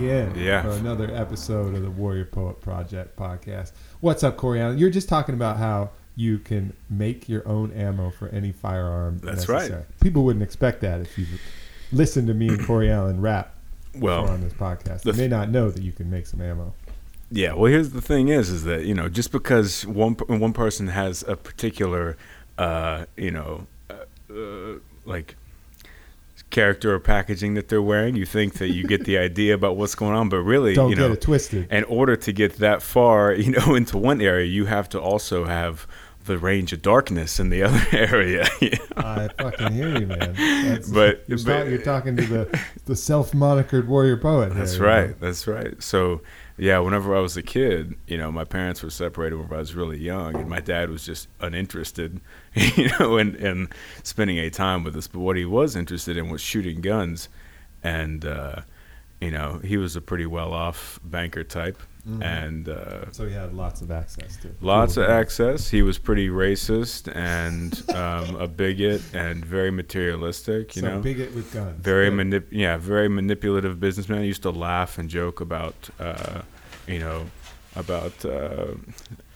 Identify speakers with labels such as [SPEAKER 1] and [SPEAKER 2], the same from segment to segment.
[SPEAKER 1] again
[SPEAKER 2] Yeah.
[SPEAKER 1] for another episode of the Warrior Poet Project podcast. What's up, Cory Allen? You're just talking about how you can make your own ammo for any firearm.
[SPEAKER 2] That's right.
[SPEAKER 1] People wouldn't expect that if you listened to me and Cory Allen rap
[SPEAKER 2] Well,
[SPEAKER 1] on this podcast.
[SPEAKER 2] the
[SPEAKER 1] They may not know that you can make some ammo.
[SPEAKER 2] Yeah, well, here's the thing: is is that you know just because one one person has a particular, uh, you know, uh, uh, like character or packaging that they're wearing, you think that you get the idea about what's going on, but really,
[SPEAKER 1] Don't
[SPEAKER 2] you
[SPEAKER 1] get
[SPEAKER 2] know,
[SPEAKER 1] it twisted.
[SPEAKER 2] in order to get that far, you know, into one area, you have to also have the range of darkness in the other area. you know?
[SPEAKER 1] I fucking hear you, man. That's,
[SPEAKER 2] But-
[SPEAKER 1] you're,
[SPEAKER 2] but-
[SPEAKER 1] you're talking to the the self monikered warrior poet.
[SPEAKER 2] That's
[SPEAKER 1] here, you
[SPEAKER 2] right.
[SPEAKER 1] know?
[SPEAKER 2] That's right. So, yeah, whenever I was a kid, you know, my parents were separated when I was really young, and my dad was just uninterested, you know, in, in spending any time with us. But what he was interested in was shooting guns, and uh, you know, he was a pretty well-off banker type,
[SPEAKER 1] Mhm.
[SPEAKER 2] and uh,
[SPEAKER 1] So he had lots of access to
[SPEAKER 2] lots of access. He was pretty racist and um, a bigot and very materialistic. You
[SPEAKER 1] so
[SPEAKER 2] know,
[SPEAKER 1] bigot with guns.
[SPEAKER 2] very
[SPEAKER 1] Good.
[SPEAKER 2] manip- yeah, very manipulative businessman. He used to laugh and joke about, uh, you know, about uh,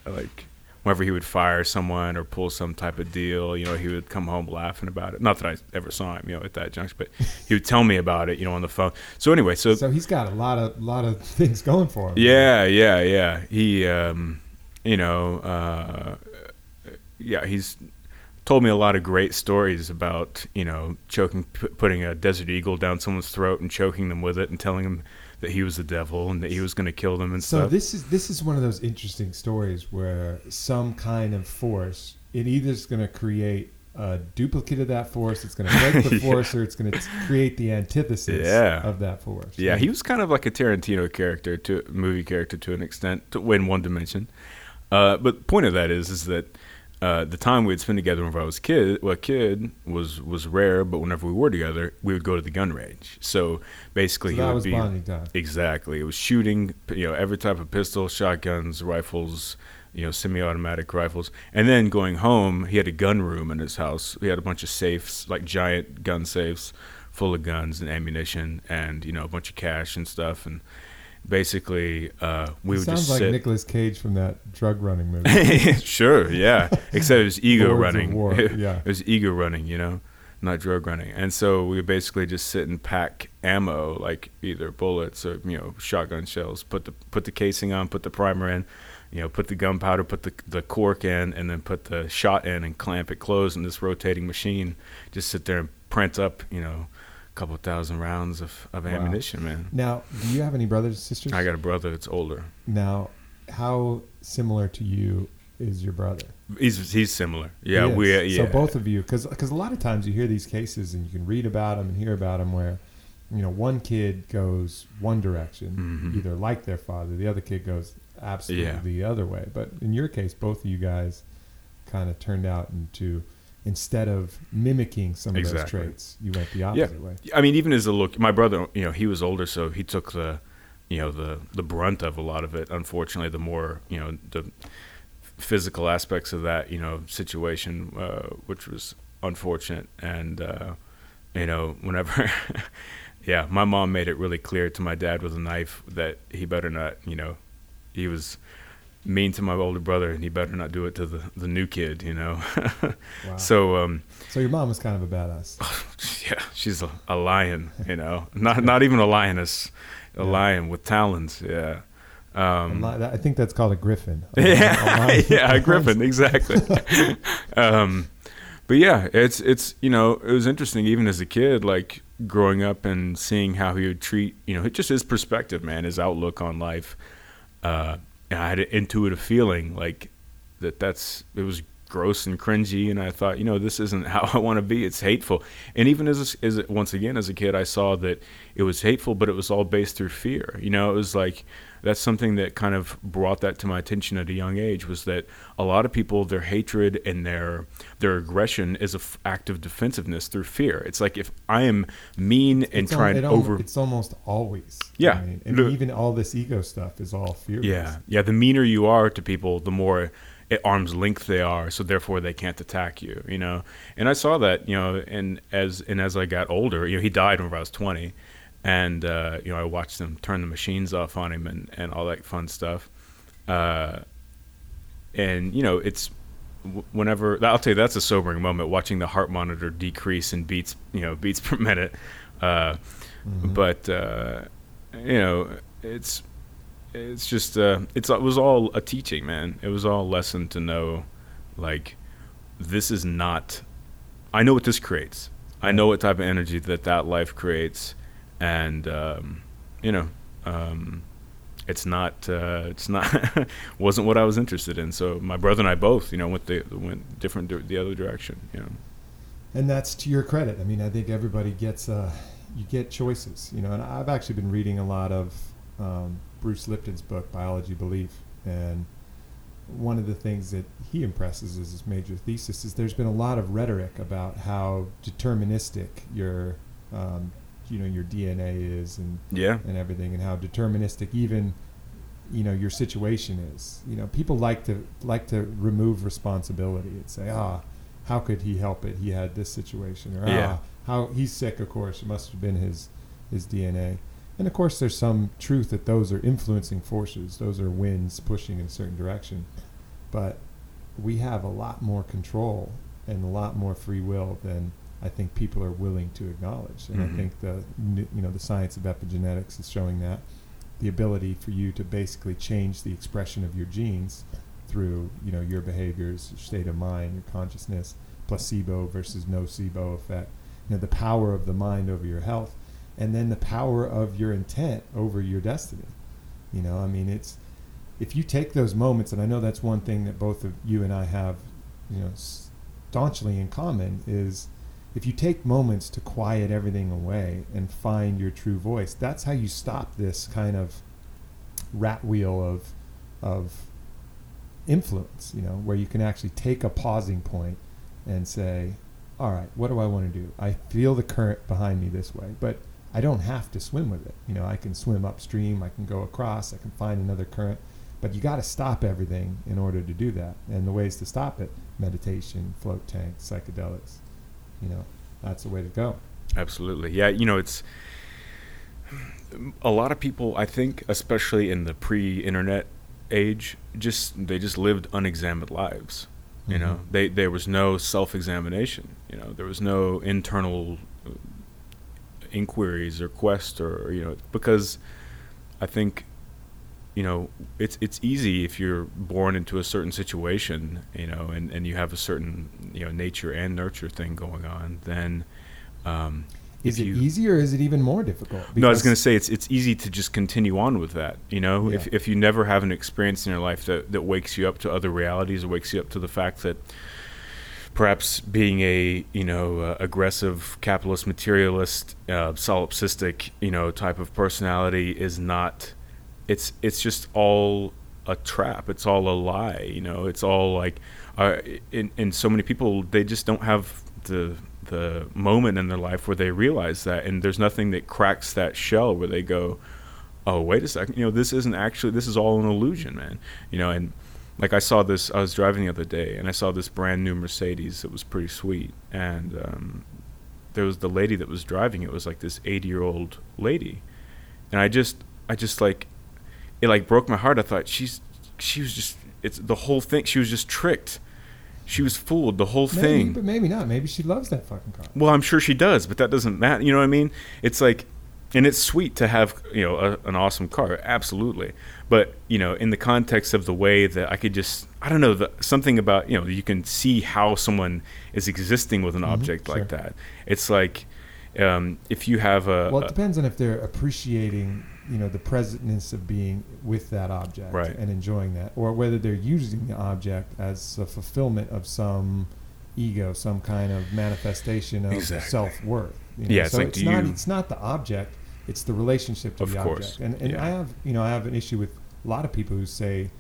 [SPEAKER 2] like whenever he would fire someone or pull some type of deal, you know, he would come home laughing about it. Not that I ever saw him, you know, at that juncture, but he would tell me about it, you know, on the phone. So anyway, so,
[SPEAKER 1] So he's got a lot of lot of things going for him.
[SPEAKER 2] yeah, yeah, yeah. He, um, you know, uh, yeah, he's told me a lot of great stories about, you know, choking, p- putting a desert eagle down someone's throat and choking them with it and telling them that he was the devil and that he was going to kill them and
[SPEAKER 1] So
[SPEAKER 2] stuff.
[SPEAKER 1] this is this is one of those interesting stories where some kind of force it either is going to create a duplicate of that force, it's going to break the
[SPEAKER 2] Yeah.
[SPEAKER 1] force, or it's going to create the antithesis
[SPEAKER 2] Yeah.
[SPEAKER 1] of that force.
[SPEAKER 2] Yeah, he was kind of like a Tarantino character, to movie character to an extent, to, in one dimension. Uh, but the point of that is, is that uh, the time we'd spend together when I was kid, well, a kid was was rare. But whenever we were together, we would go to the gun range. So basically,
[SPEAKER 1] So
[SPEAKER 2] he would
[SPEAKER 1] was
[SPEAKER 2] be
[SPEAKER 1] bonding time.
[SPEAKER 2] exactly. It was shooting, you know, every type of pistol, shotguns, rifles, you know, semi-automatic rifles, and then going home. He had a gun room in his house. He had a bunch of safes, like giant gun safes, full of guns and ammunition, and you know, a bunch of cash and stuff. And basically, uh, we
[SPEAKER 1] It
[SPEAKER 2] would
[SPEAKER 1] sounds
[SPEAKER 2] just
[SPEAKER 1] like
[SPEAKER 2] sit.
[SPEAKER 1] Nicolas Cage from that drug running movie.
[SPEAKER 2] sure, yeah. Except it was ego running.
[SPEAKER 1] War, yeah.
[SPEAKER 2] it was ego running, you know, not drug running. And so we would basically just sit and pack ammo, like either bullets or you know shotgun shells. Put the put the casing on, put the primer in, you know, put the gunpowder, put the the cork in, and then put the shot in and clamp it closed in this rotating machine. Just sit there and print up, you know. Couple thousand rounds of, of
[SPEAKER 1] Wow.
[SPEAKER 2] ammunition, man.
[SPEAKER 1] now, do you have any brothers and sisters?
[SPEAKER 2] I got a brother that's older.
[SPEAKER 1] Now, how similar to you is your brother?
[SPEAKER 2] He's he's similar. Yeah,
[SPEAKER 1] He
[SPEAKER 2] we uh, yeah.
[SPEAKER 1] So both of you, because a lot of times you hear these cases and you can read about them and hear about them where, you know, one kid goes one direction,
[SPEAKER 2] Mhm.
[SPEAKER 1] either like their father, the other kid goes absolutely
[SPEAKER 2] Yeah.
[SPEAKER 1] the other way. But in your case, both of you guys kind of turned out into instead of mimicking some of those traits, you went the opposite way.
[SPEAKER 2] I mean, even as a look, my brother, you know, he was older, so he took the, you know, the the brunt of a lot of it. Unfortunately, the more, you know, the physical aspects of that, you know, situation, uh, which was unfortunate. And uh, you know, whenever, yeah, my mom made it really clear to my dad with a knife that he better not, you know, he was mean to my older brother, and he better not do it to the the new kid, you know.
[SPEAKER 1] Wow.
[SPEAKER 2] So. um
[SPEAKER 1] So your mom was kind of a badass.
[SPEAKER 2] yeah, she's a, a lion, you know, not not even a lioness, a
[SPEAKER 1] Yeah.
[SPEAKER 2] lion with talons. Yeah, um,
[SPEAKER 1] li- I think that's called a griffin. A
[SPEAKER 2] yeah,
[SPEAKER 1] lion- a
[SPEAKER 2] yeah, a griffin, exactly. um, but yeah, it's it's you know it was interesting even as a kid, like growing up and seeing how he would treat you know just his perspective, man, his outlook on life. Uh, and I had an intuitive feeling like that that's it was gross and cringy and I thought you know this isn't how I want to be it's hateful and even as as once again as a kid I saw that it was hateful but it was all based through fear you know it was like that's something that kind of brought that to my attention at a young age was that a lot of people their hatred and their their aggression is a f- act of defensiveness through fear it's like if I am mean and trying to over
[SPEAKER 1] It's almost always.
[SPEAKER 2] Yeah.
[SPEAKER 1] I mean, and
[SPEAKER 2] Look-
[SPEAKER 1] even all this ego stuff is all fear.
[SPEAKER 2] Yeah, yeah. The meaner you are to people, the more at arm's length they are. So therefore, they can't attack you. You know. And I saw that. You know. And as and as I got older, you know, he died when I was twenty. and uh, you know I watched them turn the machines off on him and and all that fun stuff. Uh, and you know it's whenever I'll tell you that's a sobering moment watching the heart monitor decrease in beats you know beats per minute. Uh, mm-hmm. But uh, you know it's it's just uh, it's it was all a teaching, man. It was all a lesson to know, like this is not. I know what this creates. I know what type of energy that that life creates, and um, you know, um, it's not uh, it's not wasn't what I was interested in. So my brother and I both, you know, went the went different the other direction. You know,
[SPEAKER 1] and that's to your credit. I mean, I think everybody gets uh, you get choices. You know, and I've actually been reading a lot of um, Bruce Lipton's book, Biology Belief, and one of the things that he impresses as his major thesis is there's been a lot of rhetoric about how deterministic your um, you know your DNA is and
[SPEAKER 2] yeah.
[SPEAKER 1] and everything and how deterministic even you know your situation is. You know people like to like to remove responsibility and say ah how could he help it? He had this situation or yeah. ah how he's sick of course it must have been his his DNA and of course, there's some truth that those are influencing forces, those are winds pushing in a certain direction. But we have a lot more control and a lot more free will than I think people are willing to acknowledge. And mm-hmm. I think the you know the science of epigenetics is showing that the ability for you to basically change the expression of your genes through you know your behaviors, your state of mind, your consciousness, placebo versus nocebo effect. You know the power of the mind over your health and then the power of your intent over your destiny. You know, I mean, it's if you take those moments, and I know that's one thing that both of you and I have, you know, staunchly in common is if you take moments to quiet everything away and find your true voice, that's how you stop this kind of rat wheel of of influence, you know, where you can actually take a pausing point and say, all right, what do I want to do? I feel the current behind me this way, but I don't have to swim with it. You know, I can swim upstream, I can go across, I can find another current, but you got to stop everything in order to do that. And the ways to stop it: meditation, float tank, psychedelics. You know, that's the way to go.
[SPEAKER 2] Absolutely, yeah. You know, it's a lot of people. I think, especially in the pre-internet age, just they just lived unexamined lives. You mm-hmm. know, they there was no self-examination. You know, there was no internal inquiries or quest or you know because I think you know it's it's easy if you're born into a certain situation you know and, and you have a certain you know nature and nurture thing going on then um,
[SPEAKER 1] is it you, easy or is it even more difficult?
[SPEAKER 2] no, I was going to say it's it's easy to just continue on with that. You know, yeah. if if you never have an experience in your life that that wakes you up to other realities or wakes you up to the fact that perhaps being a you know uh, aggressive capitalist materialist uh, solipsistic you know type of personality is not it's it's just all a trap. It's all a lie you know? It's all like uh, in, in so many people they just don't have the the moment in their life where they realize that and there's nothing that cracks that shell where they go oh wait a second you know this isn't actually this is all an illusion man. You know and like I saw this. I was driving the other day, and I saw this brand new Mercedes that was pretty sweet. And um, there was the lady that was driving. It was like this eighty-year-old lady, and I just, I just like, it like broke my heart. I thought she's, she was just, it's the whole thing. She was just tricked. She was fooled. The whole
[SPEAKER 1] maybe,
[SPEAKER 2] thing.
[SPEAKER 1] But maybe not. Maybe she loves that fucking car.
[SPEAKER 2] Well, I'm sure she does, but that doesn't matter. You know what I mean? It's like and it's sweet to have you know a, an awesome car absolutely but you know in the context of the way that i could just i don't know the, something about you know you can see how someone is existing with an mm-hmm, object sure. like that it's like um, if you have a
[SPEAKER 1] well it depends on if they're appreciating you know the presentness of being with that object
[SPEAKER 2] right.
[SPEAKER 1] and enjoying that or whether they're using the object as a fulfillment of some ego some kind of manifestation of exactly. self-worth
[SPEAKER 2] you know? yeah, it's
[SPEAKER 1] so
[SPEAKER 2] like,
[SPEAKER 1] it's not you... it's not the object it's the relationship to
[SPEAKER 2] of
[SPEAKER 1] the
[SPEAKER 2] course.
[SPEAKER 1] object. And and
[SPEAKER 2] yeah.
[SPEAKER 1] I have you know I have an issue with a lot of people who say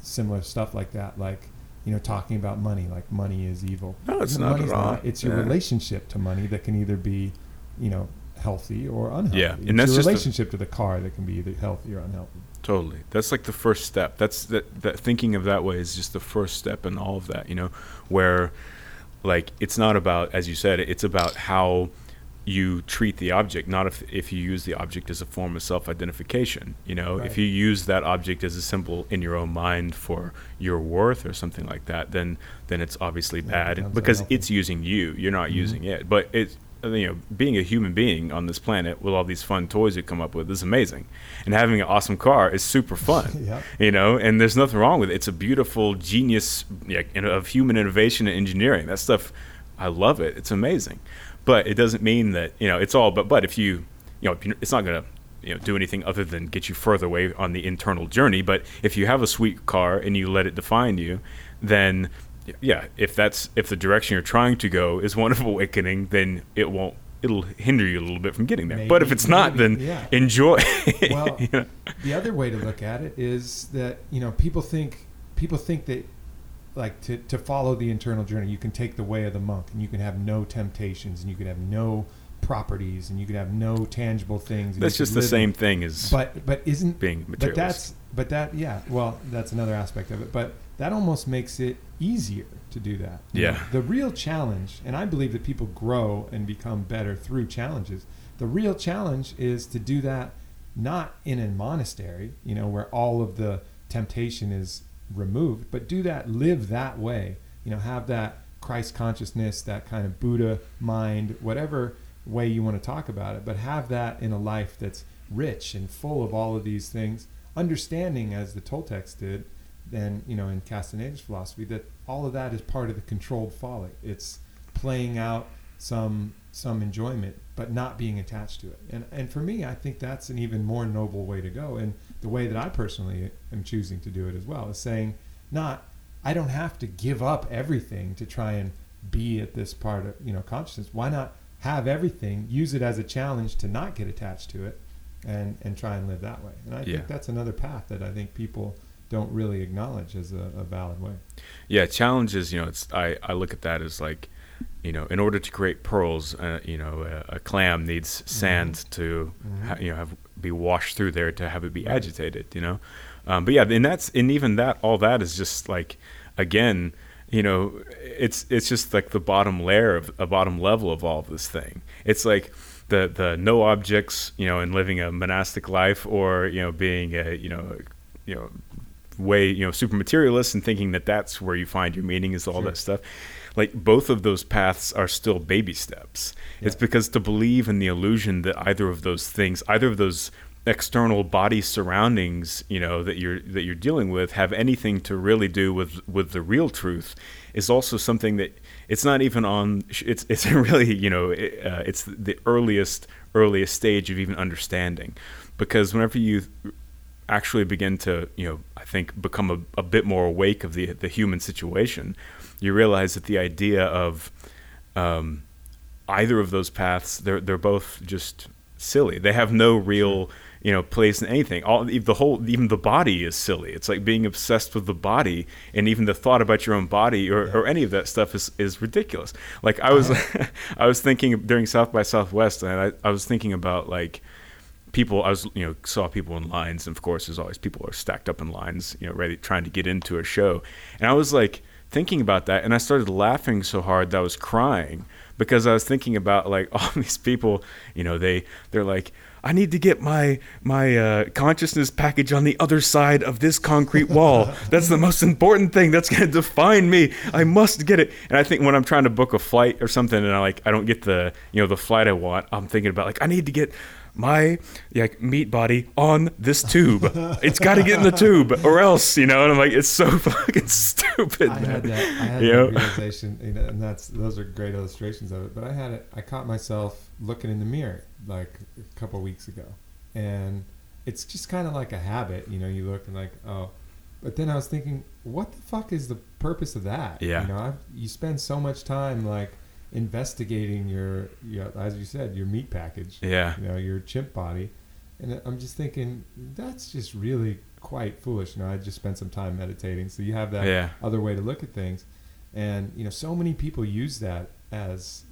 [SPEAKER 1] similar stuff like that, like you know talking about money, like money is evil.
[SPEAKER 2] No, it's not at all.
[SPEAKER 1] Not. It's your yeah. relationship to money that can either be you know healthy or unhealthy.
[SPEAKER 2] Yeah,
[SPEAKER 1] it's
[SPEAKER 2] and that's
[SPEAKER 1] your relationship to the car that can be either healthy or unhealthy.
[SPEAKER 2] Totally. That's like the first step. That's that that thinking of that way is just the first step in all of that, you know, where like it's not about as you said, it's about how you treat the object, not if if you use the object as a form of self-identification. You know,
[SPEAKER 1] Right.
[SPEAKER 2] if you use that object as a symbol in your own mind for your worth or something like that, then then it's obviously
[SPEAKER 1] Yeah,
[SPEAKER 2] bad
[SPEAKER 1] becomes
[SPEAKER 2] because
[SPEAKER 1] unhealthy.
[SPEAKER 2] it's using you. You're not
[SPEAKER 1] Mhm.
[SPEAKER 2] using it. But it's you know, being a human being on this planet with all these fun toys you come up with is amazing, and having an awesome car is super fun
[SPEAKER 1] Yep.
[SPEAKER 2] you know and there's nothing wrong with it it's a beautiful genius yeah, you know, of human innovation and engineering that stuff i love it it's amazing but it doesn't mean that you know it's all but but if you you know it's not going to you know do anything other than get you further away on the internal journey but if you have a sweet car and you let it define you then yeah if that's if the direction you're trying to go is one of awakening then it won't it'll hinder you a little bit from getting there but if
[SPEAKER 1] Maybe-
[SPEAKER 2] it's not
[SPEAKER 1] maybe,
[SPEAKER 2] then
[SPEAKER 1] yeah.
[SPEAKER 2] enjoy
[SPEAKER 1] Well,
[SPEAKER 2] you know?
[SPEAKER 1] the other way to look at it is that you know people think people think that like to, to follow the internal journey you can take the way of the monk and you can have no temptations and you can have no properties and you can have no tangible things
[SPEAKER 2] that's just the same thing as
[SPEAKER 1] but but isn't
[SPEAKER 2] being
[SPEAKER 1] but that's but that yeah well that's another aspect of it but that almost makes it easier to do that You know,
[SPEAKER 2] Yeah.
[SPEAKER 1] the real challenge and i believe that people grow and become better through challenges the real challenge is to do that not in a monastery you know where all of the temptation is removed but do that live that way. You know have that christ consciousness that kind of buddha mind whatever way you want to talk about it but have that in a life that's rich and full of all of these things understanding as the toltecs did then you know in castaneda's philosophy that all of that is part of the controlled folly. It's playing out some some enjoyment but not being attached to it. And and for me i think that's an even more noble way to go. And the way that i personally am choosing to do it as well is saying not i don't have to give up everything to try and be at this part of you know consciousness why not have everything use it as a challenge to not get attached to it and and try and live that way and i
[SPEAKER 2] Yeah.
[SPEAKER 1] think that's another path that i think people don't really acknowledge as a, a valid way
[SPEAKER 2] yeah challenges you know it's i i look at that as like you know in order to create pearls uh, you know a, a clam needs sand to
[SPEAKER 1] Mhm.
[SPEAKER 2] ha- you know have be washed through there to have it be agitated you know? Um, but yeah and that's and even that all that is just like again you know it's it's just like the bottom layer of a bottom level of all of this thing. It's like the the no objects you know and living a monastic life or you know being a you know you know way you know super materialist and thinking that that's where you find your meaning is all
[SPEAKER 1] Sure.
[SPEAKER 2] that stuff like both of those paths are still baby steps. It's because to believe in the illusion that either of those things either of those external body surroundings you know that you're that you're dealing with have anything to really do with with the real truth is also something that it's not even on it's it's really you know it, uh, it's the earliest earliest stage of even understanding. Because whenever you actually begin to, you know, I think become a, a bit more awake of the the human situation, you realize that the idea of um, either of those paths, they're they're both just silly. They have no real, you know, place in anything. All the whole, even the body is silly. It's like being obsessed with the body, and even the thought about your own body or,
[SPEAKER 1] Yeah.
[SPEAKER 2] or any of that stuff is is ridiculous. Like I was, I was thinking during South by Southwest, and I, I was thinking about like people i was you know saw people in lines and of course there's always people are stacked up in lines you know ready trying to get into a show and i was like thinking about that and i started laughing so hard that i was crying because i was thinking about like all these people you know they they're like I need to get my my uh, consciousness package on the other side of this concrete wall. That's the most important thing. That's going to define me. I must get it. And I think when I'm trying to book a flight or something, and I like I don't get the you know the flight I want, I'm thinking about like I need to get my like meat body on this tube. it's got to get in the tube, or else you know. And I'm like, it's so fucking stupid.
[SPEAKER 1] I
[SPEAKER 2] man.
[SPEAKER 1] had that. I had
[SPEAKER 2] You
[SPEAKER 1] that
[SPEAKER 2] know?
[SPEAKER 1] realization, you know, and that's those are great illustrations of it. But I had it. I caught myself looking in the mirror like a couple weeks ago, and it's just kind of like a habit. You know, you look and like, oh, but then I was thinking, what the fuck is the purpose of that?
[SPEAKER 2] Yeah.
[SPEAKER 1] You know, I've, you spend so much time like investigating your, your, as you said, your meat package.
[SPEAKER 2] Yeah.
[SPEAKER 1] You know, your chimp body, and I'm just thinking that's just really quite foolish. You know, I just spent some time meditating, so you have that
[SPEAKER 2] Yeah.
[SPEAKER 1] other way to look at things. And you know, so many people use that as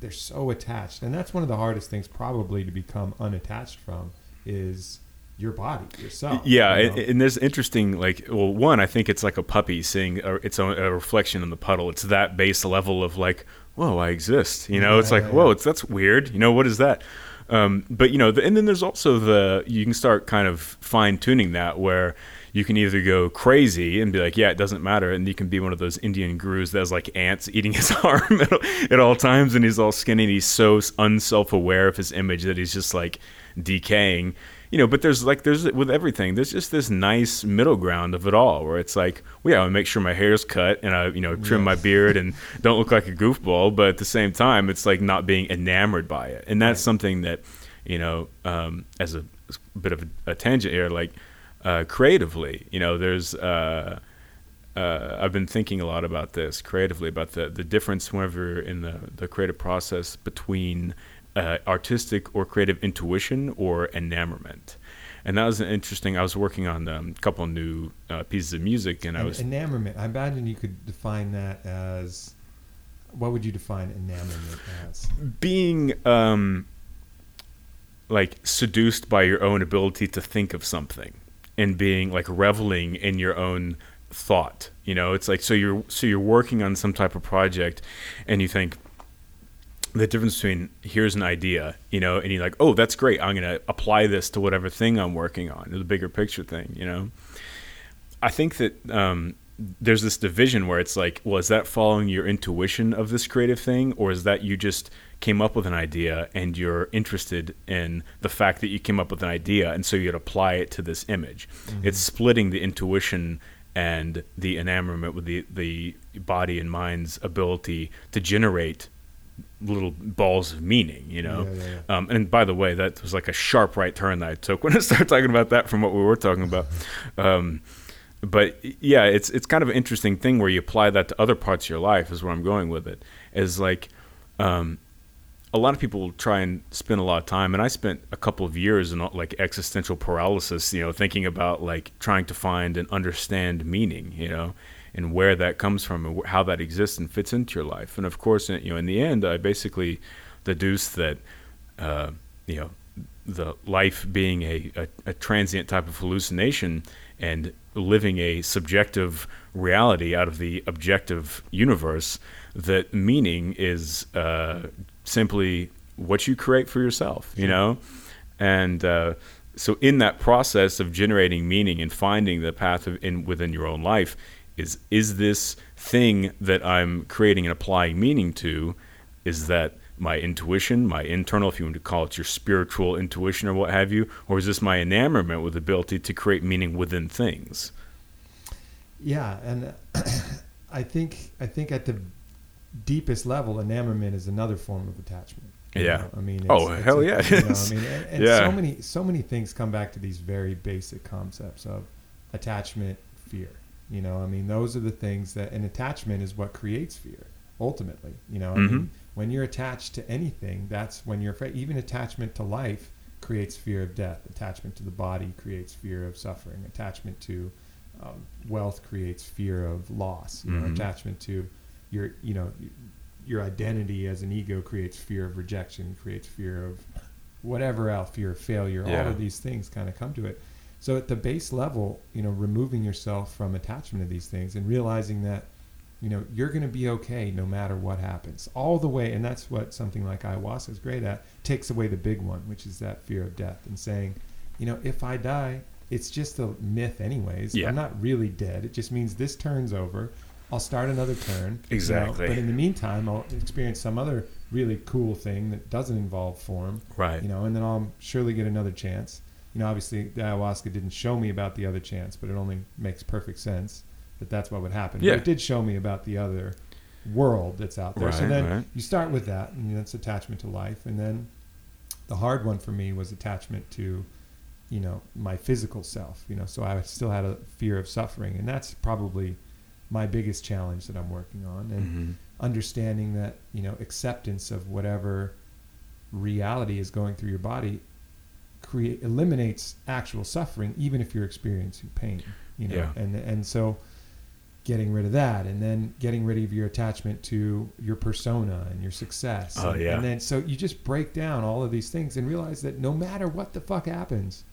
[SPEAKER 1] they're so attached, and that's one of the hardest things probably to become unattached from is your body, yourself.
[SPEAKER 2] Yeah,
[SPEAKER 1] you
[SPEAKER 2] and, and there's interesting like well, one I think it's like a puppy seeing a, its own a reflection in the puddle. It's that base level of like, whoa, I exist. You know,
[SPEAKER 1] Yeah,
[SPEAKER 2] it's like,
[SPEAKER 1] yeah,
[SPEAKER 2] whoa, it's that's weird. You know, what is that? Um, but you know, the, and then there's also the you can start kind of fine tuning that where you can either go crazy and be like, yeah, it doesn't matter, and you can be one of those Indian gurus that has like ants eating his arm at, all- at all times, and he's all skinny, and he's so unself-aware of his image that he's just like decaying. You know, but there's like there's with everything, there's just this nice middle ground of it all, where it's like, well, yeah, I make sure my hair's cut and I, you know, trim
[SPEAKER 1] Yeah.
[SPEAKER 2] my beard and don't look like a goofball, but at the same time, it's like not being enamored by it, and that's
[SPEAKER 1] Right.
[SPEAKER 2] something that, you know, um, as a, bit of a, a tangent here, like uh, creatively, you know, there's. Uh, uh, I've been thinking a lot about this creatively about the the difference whenever in the the creative process between uh, artistic or creative intuition or enamorment. And that was an interesting. I was working on um, a couple new uh, pieces of music, and I was
[SPEAKER 1] enamorment. I imagine you could define that as. What would you define enamorment as?
[SPEAKER 2] being um, like seduced by your own ability to think of something and being like reveling in your own thought you know it's like so you're so you're working on some type of project and you think the difference between here's an idea you know and you're like oh that's great. I'm going to apply this to whatever thing i'm working on the bigger picture thing you know? I think that um, there's this division where it's like, well, is that following your intuition of this creative thing, or is that you just came up with an idea and you're interested in the fact that you came up with an idea, and so you'd apply it to this image? It's splitting the intuition and the enamorment with the the body and mind's ability to generate little balls of meaning, you know.
[SPEAKER 1] Yeah, yeah, yeah.
[SPEAKER 2] Um, and by the way, that was like a sharp right turn that I took when I started talking about that from what we were talking about. Um, but yeah, it's it's kind of an interesting thing where you apply that to other parts of your life. Is where I'm going with it. Is like um, a lot of people try and spend a lot of time, and I spent a couple of years in like existential paralysis. You know, thinking about like trying to find and understand meaning. You know. And where that comes from, and how that exists and fits into your life, and of course, you know, in the end, I basically deduced that, uh, you know, the life being a, a, a transient type of hallucination and living a subjective reality out of the objective universe, that meaning is uh, simply what you create for yourself, you know? And uh, so, in that process of generating meaning and finding the path of, in, within your own life, is is this thing that I'm creating and applying meaning to, is that my intuition, my internal, if you want to call it your spiritual intuition or what have you, or is this my enamorment with the ability to create meaning within things?
[SPEAKER 1] Yeah, and I think I think at the deepest level, enamorment is another form of attachment.
[SPEAKER 2] Yeah.
[SPEAKER 1] know? I mean,
[SPEAKER 2] Oh, hell yeah, it
[SPEAKER 1] You know, I mean, and, and
[SPEAKER 2] Yeah.
[SPEAKER 1] so many so many things come back to these very basic concepts of attachment, fear. You know, I mean, those are the things that, an attachment is what creates fear. Ultimately, you know, I
[SPEAKER 2] Mhm.
[SPEAKER 1] mean, when you're attached to anything, that's when you're afraid. Even attachment to life creates fear of death. Attachment to the body creates fear of suffering. Attachment to um, wealth creates fear of loss. You know,
[SPEAKER 2] Mhm.
[SPEAKER 1] attachment to your, you know, your identity as an ego creates fear of rejection, creates fear of whatever else, fear of failure.
[SPEAKER 2] Yeah.
[SPEAKER 1] All of these things kind of come to it. So at the base level, you know, removing yourself from attachment to these things and realizing that, you know, you're going to be okay no matter what happens, all the way. And that's what something like ayahuasca is great at. Takes away the big one, which is that fear of death, and saying, you know, if I die, it's just a myth, anyways.
[SPEAKER 2] Yeah.
[SPEAKER 1] I'm not really dead. It just means this turns over. I'll start another turn. you know,
[SPEAKER 2] Exactly.
[SPEAKER 1] but in the meantime, I'll experience some other really cool thing that doesn't involve form
[SPEAKER 2] Right.
[SPEAKER 1] you know, and then I'll surely get another chance. You know, obviously the ayahuasca didn't show me about the other chance, but it only makes perfect sense that that's what would happen.
[SPEAKER 2] Yeah.
[SPEAKER 1] But it did show me about the other world that's out there. so then
[SPEAKER 2] right.
[SPEAKER 1] you start with that, and that's attachment to life, and then the hard one for me was attachment to, you know, my physical self. You know, so I still had a fear of suffering, and that's probably my biggest challenge that I'm working on, and
[SPEAKER 2] Mhm.
[SPEAKER 1] understanding that you know acceptance of whatever reality is going through your body create eliminates actual suffering even if you're experiencing pain you know
[SPEAKER 2] Yeah.
[SPEAKER 1] and and so getting rid of that and then getting rid of your attachment to your persona and your success
[SPEAKER 2] Oh,
[SPEAKER 1] and,
[SPEAKER 2] yeah.
[SPEAKER 1] and then so you just break down all of these things and realize that no matter what the fuck happens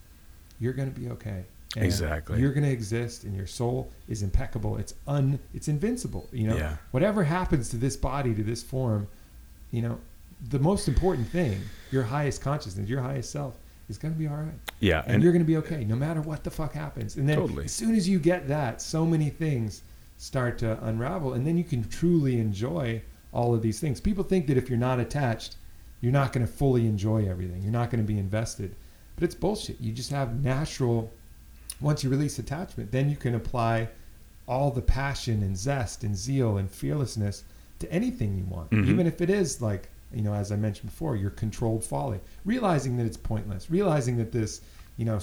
[SPEAKER 1] you're going to be okay And
[SPEAKER 2] Exactly.
[SPEAKER 1] You're going to exist, and your soul is impeccable. It's un. It's invincible. You know.
[SPEAKER 2] Yeah.
[SPEAKER 1] Whatever happens to this body, to this form, you know, the most important thing, your highest consciousness, your highest self, is going to be all right,
[SPEAKER 2] Yeah,
[SPEAKER 1] and, you're going to be okay, no matter what the fuck happens. And then
[SPEAKER 2] Totally.
[SPEAKER 1] as soon as you get that, so many things start to unravel, and then you can truly enjoy all of these things. People think that if you're not attached, you're not going to fully enjoy everything. You're not going to be invested. But it's bullshit. You just have natural, once you release attachment, then you can apply all the passion and zest and zeal and fearlessness to anything you want.
[SPEAKER 2] Mhm.
[SPEAKER 1] Even if it is like, you know, as I mentioned before, your controlled folly. Realizing that it's pointless. Realizing that this, you know,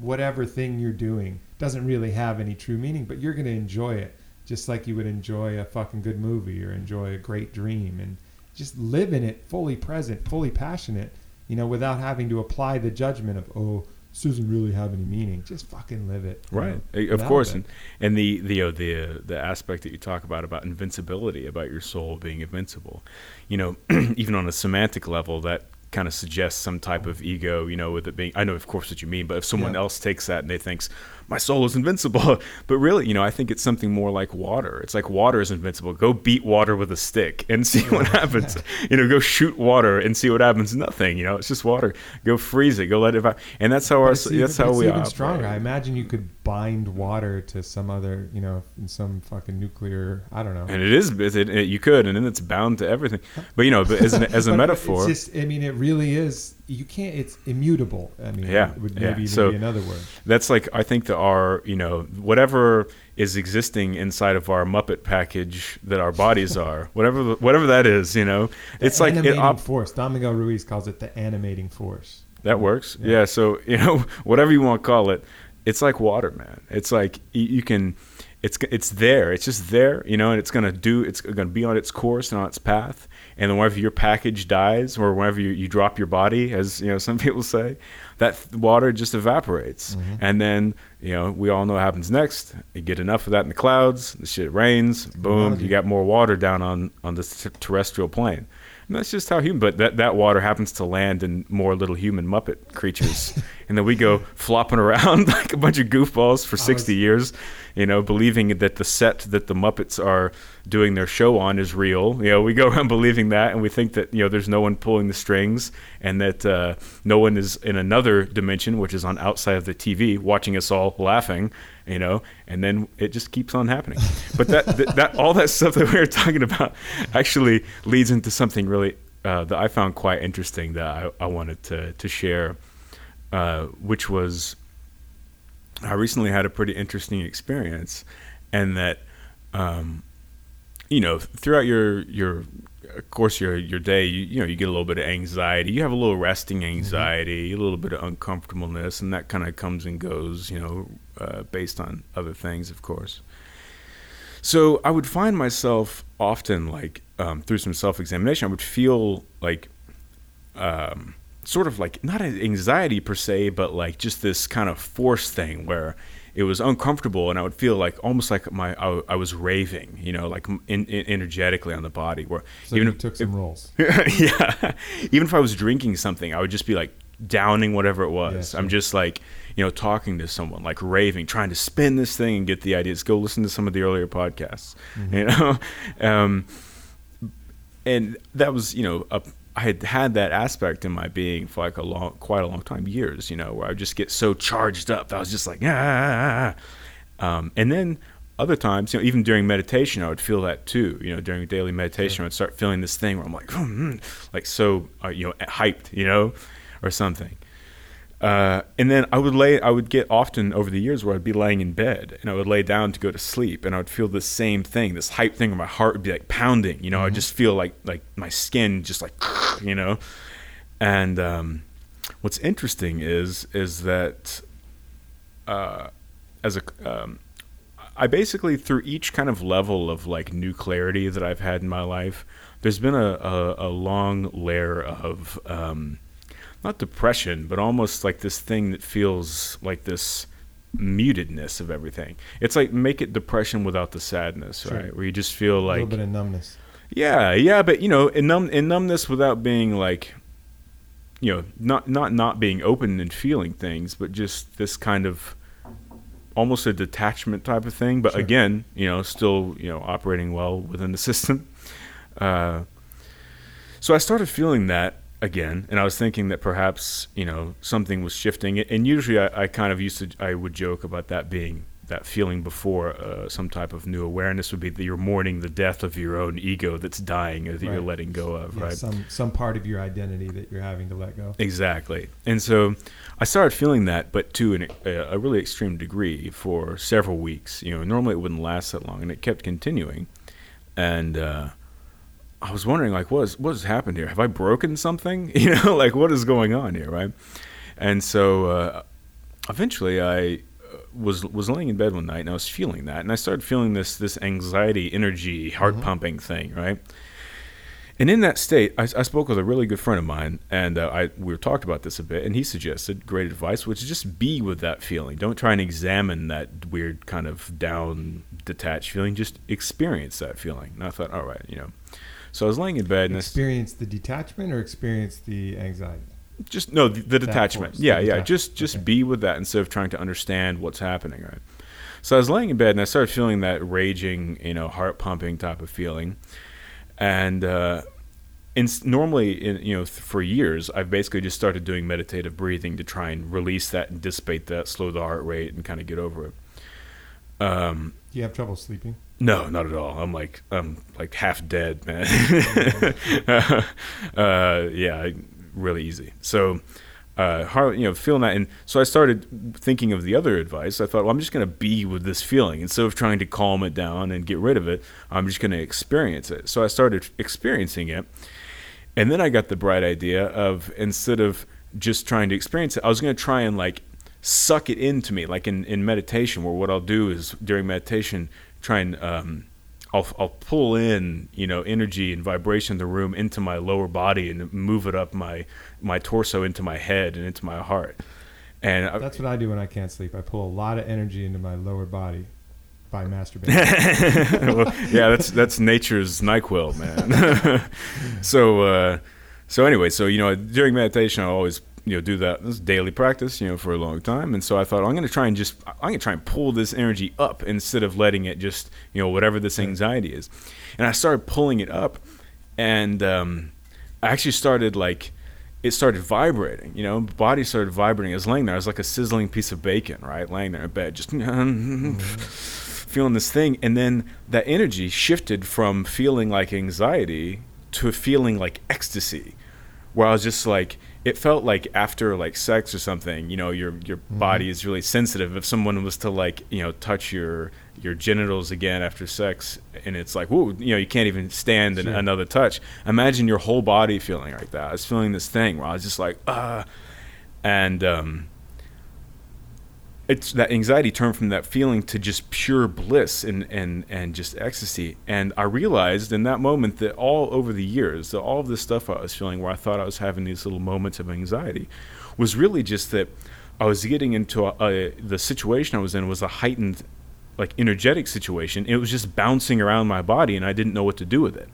[SPEAKER 1] whatever thing you're doing doesn't really have any true meaning, but you're going to enjoy it just like you would enjoy a fucking good movie or enjoy a great dream and just live in it fully present, fully passionate, you know, without having to apply the judgment of, oh, this doesn't really have any meaning. Just fucking live it. you
[SPEAKER 2] Right,
[SPEAKER 1] know,
[SPEAKER 2] of course,
[SPEAKER 1] it.
[SPEAKER 2] and and the the you know, the the aspect that you talk about about invincibility, about your soul being invincible, you know, even on a semantic level, that kind of suggests some type of ego, you know, with it being. I know, of course, what you mean, but if someone
[SPEAKER 1] Yeah.
[SPEAKER 2] else takes that and they thinks my soul is invincible, but really, you know, I think it's something more like water. It's like water is invincible. Go beat water with a stick and see what happens. You know, go shoot water and see what happens. Nothing. You know, it's just water. Go freeze it. Go let it. And that's how our. That's
[SPEAKER 1] even,
[SPEAKER 2] how we
[SPEAKER 1] even stronger. I imagine you could bind water to some other, you know, in some fucking nuclear. I don't know.
[SPEAKER 2] And it is, it, it, you could, and then it's bound to everything. But you know, but as, an, as a metaphor,
[SPEAKER 1] It's just, I mean, it really is. You can't. It's immutable. I mean,
[SPEAKER 2] Yeah,
[SPEAKER 1] would
[SPEAKER 2] yeah.
[SPEAKER 1] maybe even
[SPEAKER 2] So-
[SPEAKER 1] be another word.
[SPEAKER 2] that's like I think that our, you know, whatever is existing inside of our Muppet package that our bodies are, whatever, the- whatever that is, you know,
[SPEAKER 1] The
[SPEAKER 2] it's like it
[SPEAKER 1] animating
[SPEAKER 2] op-
[SPEAKER 1] force. Don Miguel Ruiz calls it the animating force.
[SPEAKER 2] that works.
[SPEAKER 1] Yeah.
[SPEAKER 2] Yeah. So you know, whatever you want to call it, it's like water, man. It's like you can. It's, it's there. It's just there, you know, and it's gonna do. It's gonna be on its course and on its path. And then whenever your package dies, or whenever you, you drop your body, as you know, some people say, that water just evaporates.
[SPEAKER 1] Mhm.
[SPEAKER 2] And then you know, we all know what happens next. You get enough of that in the clouds, the shit rains, boom, you got more water down on on this terrestrial plane. And that's just how human. But that that water happens to land in more little human Muppet creatures, and then we go flopping around like a bunch of goofballs for sixty
[SPEAKER 1] was-
[SPEAKER 2] years, you know, believing that the set that the Muppets are doing their show on is real. You know, we go around believing that, and we think that you know there's no one pulling the strings, and that uh, no one is in another dimension, which is on outside of the TV, watching us all laughing. You know, and then it just keeps on happening. But that that, that all that stuff that we were talking about actually leads into something really uh, that I found quite interesting that I, I wanted to to share, uh, which was I recently had a pretty interesting experience, and that, um, you know, throughout your your of course your your day, you, you know, you get a little bit of anxiety. You have a little resting anxiety, a little bit of uncomfortableness, and that kind of comes and goes, you know, uh, based on other things, of course. So I would find myself often, like um, through some self examination, I would feel like. Um, sort of like not an anxiety per se, but like just this kind of force thing where it was uncomfortable, and I would feel like almost like my I, I was raving, you know, like in, in, energetically on the body. Where
[SPEAKER 1] So
[SPEAKER 2] even if,
[SPEAKER 1] took some rolls.
[SPEAKER 2] yeah, even if I was drinking something, I would just be like downing whatever it was.
[SPEAKER 1] Yeah,
[SPEAKER 2] I'm just like you know talking to someone, like raving, trying to spin this thing and get the ideas. Go listen to some of the earlier podcasts,
[SPEAKER 1] Mm-hmm.
[SPEAKER 2] you know. Um, and that was you know a, I had had that aspect in my being for like a long quite a long time years you know where I would just get so charged up that I was just like ah, um, and then other times you know even during meditation I would feel that too you know during daily meditation I would start feeling this thing where I'm like "Hmm, like so uh, you know hyped you know or something uh, and then I would lay, I would get often over the years where I'd be laying in bed and I would lay down to go to sleep and I would feel the same thing, this hype thing where my heart would be like pounding, you know, I just feel like, like my skin just like, you know, and, um, what's interesting is, is that, uh, as a, um, I basically through each kind of level of like new clarity that I've had in my life, there's been a, a, a long layer of, um, not depression, but almost like this thing that feels like this mutedness of everything. It's like make it depression without the sadness,
[SPEAKER 1] Sure.
[SPEAKER 2] right? Where you just feel like a
[SPEAKER 1] little bit of numbness.
[SPEAKER 2] yeah, yeah, but you know, in numb in numbness without being like you know, not not not being open and feeling things, but just this kind of almost a detachment type of thing, but
[SPEAKER 1] Sure.
[SPEAKER 2] again, you know, still you know operating well within the system. Uh, so I started feeling that again, and I was thinking that perhaps you know something was shifting. And usually, I, I kind of used to I would joke about that being that feeling before uh, some type of new awareness would be that you're mourning the death of your own ego that's dying or that you're letting go of,
[SPEAKER 1] Yeah,
[SPEAKER 2] right?
[SPEAKER 1] Some some part of your identity that you're having to let go.
[SPEAKER 2] Exactly. And so I started feeling that, but to an, a, a really extreme degree for several weeks. You know, normally it wouldn't last that long, and it kept continuing. And uh, I was wondering, like, what, is, what has happened here? Have I broken something? You know, like, what is going on here, right? And so uh, eventually I uh, was was laying in bed one night and I was feeling that, and I started feeling this this anxiety, energy, heart pumping thing, right? And in that state, I, I spoke with a really good friend of mine, and uh, I we talked about this a bit, and he suggested great advice, which is just be with that feeling. Don't try and examine that weird kind of down, detached feeling. Just experience that feeling. And I thought, all right, you know. So I was laying in bed, and
[SPEAKER 1] Experience the detachment or experience the anxiety.
[SPEAKER 2] just no the, the detachment
[SPEAKER 1] force, the
[SPEAKER 2] yeah yeah
[SPEAKER 1] detachment.
[SPEAKER 2] just just
[SPEAKER 1] Okay.
[SPEAKER 2] be with that instead of trying to understand what's happening right so i was laying in bed and i started feeling that raging you know heart pumping type of feeling and uh in, normally in, you know th- for years i've basically just started doing meditative breathing to try and release that and dissipate that slow the heart rate and kind of get over it um
[SPEAKER 1] Do you have trouble sleeping?
[SPEAKER 2] No, not at all. I'm like I'm like half dead, man. uh, yeah, really easy. So, uh, you know, feeling that, and so I started thinking of the other advice. I thought, well, I'm just going to be with this feeling instead of trying to calm it down and get rid of it. I'm just going to experience it. So I started experiencing it, and then I got the bright idea of instead of just trying to experience it, I was going to try and like suck it into me, like in, in meditation, where what I'll do is during meditation, try and um, I'll, I'll pull in, you know, energy and vibration in the room into my lower body and move it up my my torso into my head and into my heart. And I,
[SPEAKER 1] That's what I do when I can't sleep. I pull a lot of energy into my lower body by masturbating.
[SPEAKER 2] well, yeah, that's that's nature's Nyquil, man. so, uh, so anyway, so you know, during meditation, I always you know do that. This daily practice, you know, for a long time, and so I thought I'm going to try and just I'm going to try and pull this energy up instead of letting it just you know whatever this anxiety is, and I started pulling it up, and um, I actually started like it started vibrating, you know, body started vibrating. I was laying there, I was like a sizzling piece of bacon, right? Laying there in bed, just feeling this thing. And then that energy shifted from feeling like anxiety to feeling like ecstasy, where I was just like, it felt like after like sex or something, you know, your your body is really sensitive. If someone was to like, you know, touch your your genitals again after sex, and it's like, whoa, you know, you can't even stand an, another touch. Imagine your whole body feeling like that. I was feeling this thing where I was just like, ah, and um, it's that anxiety turned from that feeling to just pure bliss and, and, and just ecstasy. And I realized in that moment that all over the years, that all of this stuff I was feeling where I thought I was having these little moments of anxiety was really just that I was getting into a, a, the situation I was in was a heightened, like energetic situation. It was just bouncing around my body and I didn't know what to do with it.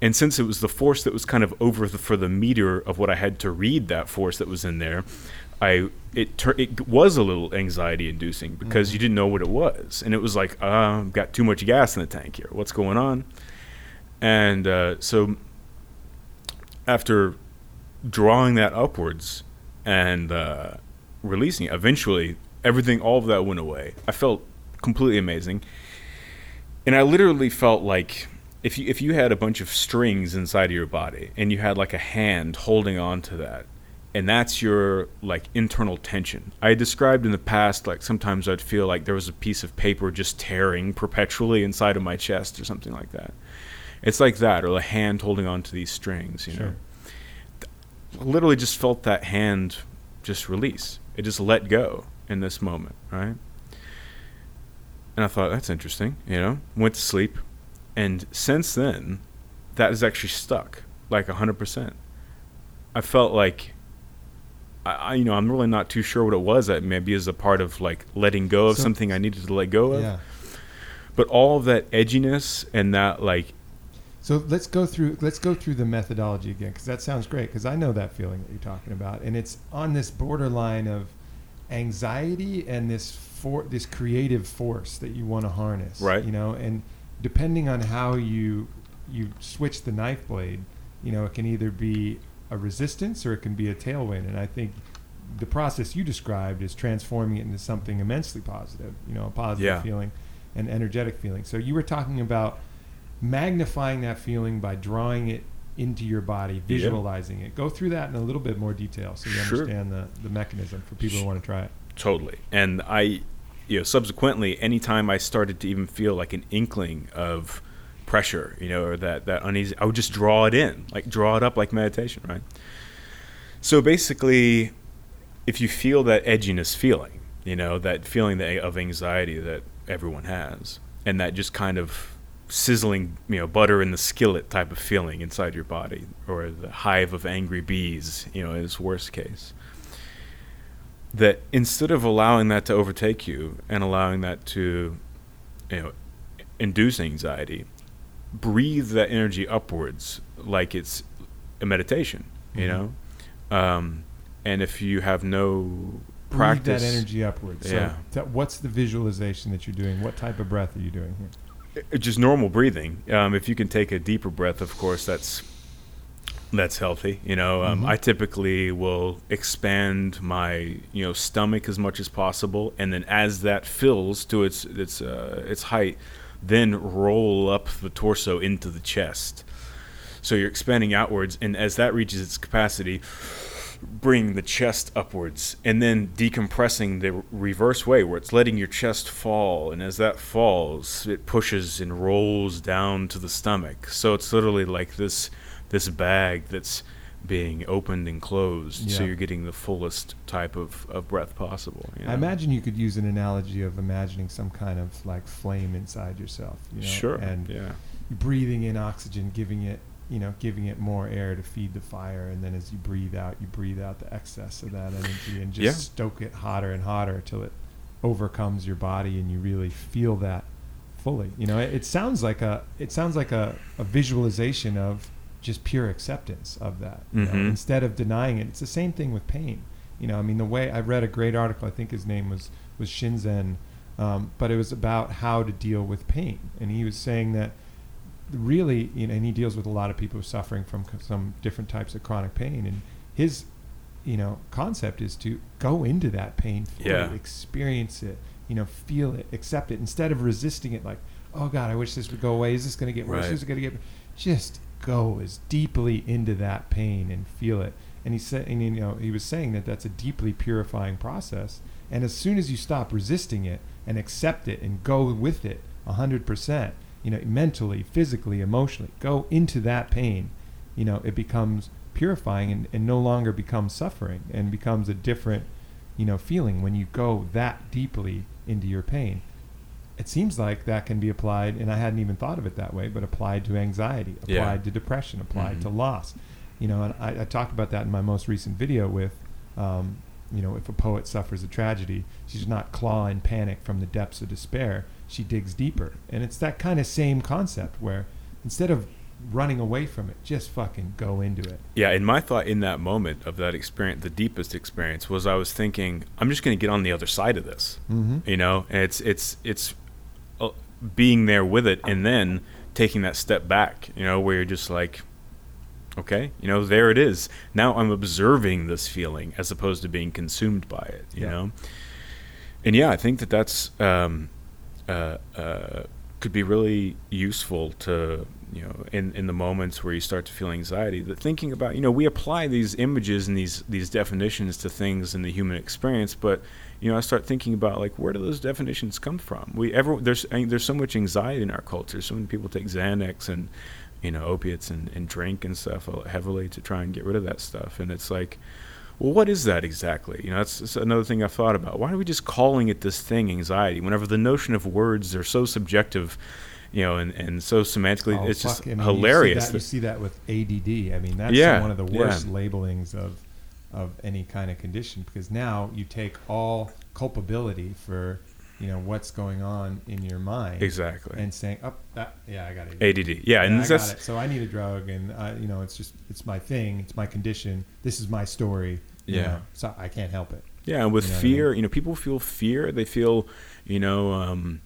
[SPEAKER 2] And since it was the force that was kind of over the, for the meter of what I had to read that force that was in there, I it tur- it was a little anxiety inducing because you didn't know what it was, and it was like, uh, I've got too much gas in the tank here. What's going on? And uh, so after drawing that upwards and uh, releasing it, eventually everything, all of that went away. I felt completely amazing, and I literally felt like if you if you had a bunch of strings inside of your body and you had like a hand holding on to that and that's your like internal tension. I described in the past like sometimes i'd feel like there was a piece of paper just tearing perpetually inside of my chest or something like that. It's like that or a hand holding on to these strings you know? I literally just felt that hand just release. It just let go in this moment right? And i thought that's interesting you know? Went to sleep and since then that is actually stuck like 100% i felt like I, you know i'm really not too sure what it was that maybe is a part of like letting go of
[SPEAKER 1] So-
[SPEAKER 2] something i needed to let go of
[SPEAKER 1] yeah.
[SPEAKER 2] but all of that edginess and that like
[SPEAKER 1] So let's go through let's go through the methodology again because that sounds great because I know that feeling that you're talking about and it's on this borderline of anxiety and this for this creative force that you want to harness.
[SPEAKER 2] Right.
[SPEAKER 1] You know, and depending on how you you switch the knife blade, you know, it can either be a resistance or it can be a tailwind. And I think the process you described is transforming it into something immensely positive. You know, a positive
[SPEAKER 2] Yeah.
[SPEAKER 1] feeling, an energetic feeling. So you were talking about magnifying that feeling by drawing it into your body, visualizing it. Go through that in a little bit more detail so you
[SPEAKER 2] Sure.
[SPEAKER 1] understand the, the mechanism for people who want to try it.
[SPEAKER 2] Totally. And I, you know, subsequently, anytime I started to even feel like an inkling of pressure, you know, or that, that uneasy, I would just draw it in, like draw it up like meditation, right? So basically, if you feel that edginess feeling, you know, that feeling of anxiety that everyone has, and that just kind of sizzling, you know, butter in the skillet type of feeling inside your body, or the hive of angry bees, you know, is worst case that instead of allowing that to overtake you and allowing that to you know induce anxiety breathe that energy upwards like it's a meditation you
[SPEAKER 1] Mhm.
[SPEAKER 2] know um, and if you have no practice.
[SPEAKER 1] Breathe that energy upwards. So
[SPEAKER 2] Yeah.
[SPEAKER 1] t- what's the visualization that you're doing? What type of breath are you doing here?
[SPEAKER 2] it- just normal breathing. Um, if you can take a deeper breath, of course, that's that's healthy. You know, um,
[SPEAKER 1] Mhm.
[SPEAKER 2] I typically will expand my you know stomach as much as possible, and then as that fills to its its uh, its height, then roll up the torso into the chest. So you're expanding outwards, and as that reaches its capacity, bring the chest upwards, and then decompressing the reverse way, where it's letting your chest fall, and as that falls, it pushes and rolls down to the stomach. So it's literally like this this bag that's being opened and closed, so you're getting the fullest type of, of breath possible. you
[SPEAKER 1] I imagine you could use an analogy of imagining some kind of like flame inside yourself. You know?
[SPEAKER 2] Sure.
[SPEAKER 1] And
[SPEAKER 2] yeah.
[SPEAKER 1] breathing in oxygen, giving it, you know, giving it more air to feed the fire, and then as you breathe out, you breathe out the excess of that energy and just
[SPEAKER 2] Yeah.
[SPEAKER 1] stoke it hotter and hotter till it overcomes your body, and you really feel that fully. You know, it, it sounds like a, it sounds like a, a visualization of just pure acceptance of that. you know, instead of denying it, it's the same thing with pain. You know, I mean, the way I read a great article, I think his name was was Shinzen, um, but it was about how to deal with pain, and he was saying that really, you know, and he deals with a lot of people suffering from some different types of chronic pain, and his, you know, concept is to go into that pain,
[SPEAKER 2] Yeah.
[SPEAKER 1] experience it, you know, feel it, accept it, instead of resisting it, like, oh God, I wish this would go away. Is this going to get worse?
[SPEAKER 2] Right.
[SPEAKER 1] Is it going to get? Just go as deeply into that pain and feel it. And he said, and you know, he was saying that that's a deeply purifying process. And as soon as you stop resisting it and accept it and go with it hundred percent, you know, mentally, physically, emotionally, go into that pain, you know, it becomes purifying and, and no longer becomes suffering and becomes a different, you know, feeling when you go that deeply into your pain. It seems like that can be applied, and I hadn't even thought of it that way, but applied to anxiety, applied
[SPEAKER 2] Yeah.
[SPEAKER 1] to depression, applied
[SPEAKER 2] Mhm.
[SPEAKER 1] to loss. You know, and I, I talked about that in my most recent video with, um, you know, if a poet suffers a tragedy, she does not claw in panic from the depths of despair. She digs deeper. And it's that kind of same concept where instead of running away from it, just fucking go into it.
[SPEAKER 2] Yeah, and my thought in that moment of that experience, the deepest experience, was I was thinking, I'm just going to get on the other side of this.
[SPEAKER 1] Mm-hmm.
[SPEAKER 2] You know, and it's it's it's being there with it, and then taking that step back. You know, where you're just like, okay, you know, there it is. Now I'm observing this feeling as opposed to being consumed by it. You
[SPEAKER 1] Yeah.
[SPEAKER 2] know, and yeah, I think that that's um, uh, uh, could be really useful to you know in in the moments where you start to feel anxiety. That thinking about you know we apply these images and these these definitions to things in the human experience, but you know I start thinking about like where do those definitions come from? We ever there's I mean, there's so much anxiety in our culture. So many people take Xanax and you know opiates and, and drink and stuff heavily to try and get rid of that stuff, and it's like well, what is that exactly? You know, that's, that's another thing I've thought about. Why are we just calling it this thing anxiety whenever the notion of words are so subjective, you know, and, and so semantically,
[SPEAKER 1] Oh,
[SPEAKER 2] it's just.
[SPEAKER 1] I mean,
[SPEAKER 2] hilarious.
[SPEAKER 1] You see, that, you see that with ADD. I mean, that's
[SPEAKER 2] Yeah,
[SPEAKER 1] one of the
[SPEAKER 2] yeah.
[SPEAKER 1] worst labelings of of any kind of condition because now you take all culpability for you know what's going on in your mind
[SPEAKER 2] exactly.
[SPEAKER 1] and saying, "Oh, that, yeah, I got it."
[SPEAKER 2] ADD. Yeah, and
[SPEAKER 1] I got it. So I need a drug, and I, you know, it's just it's my thing, it's my condition. This is my story. you
[SPEAKER 2] Yeah.
[SPEAKER 1] know, so I can't help it.
[SPEAKER 2] Yeah, and with
[SPEAKER 1] You know what I
[SPEAKER 2] fear,
[SPEAKER 1] mean?
[SPEAKER 2] you know, people feel fear. They feel, you know, um,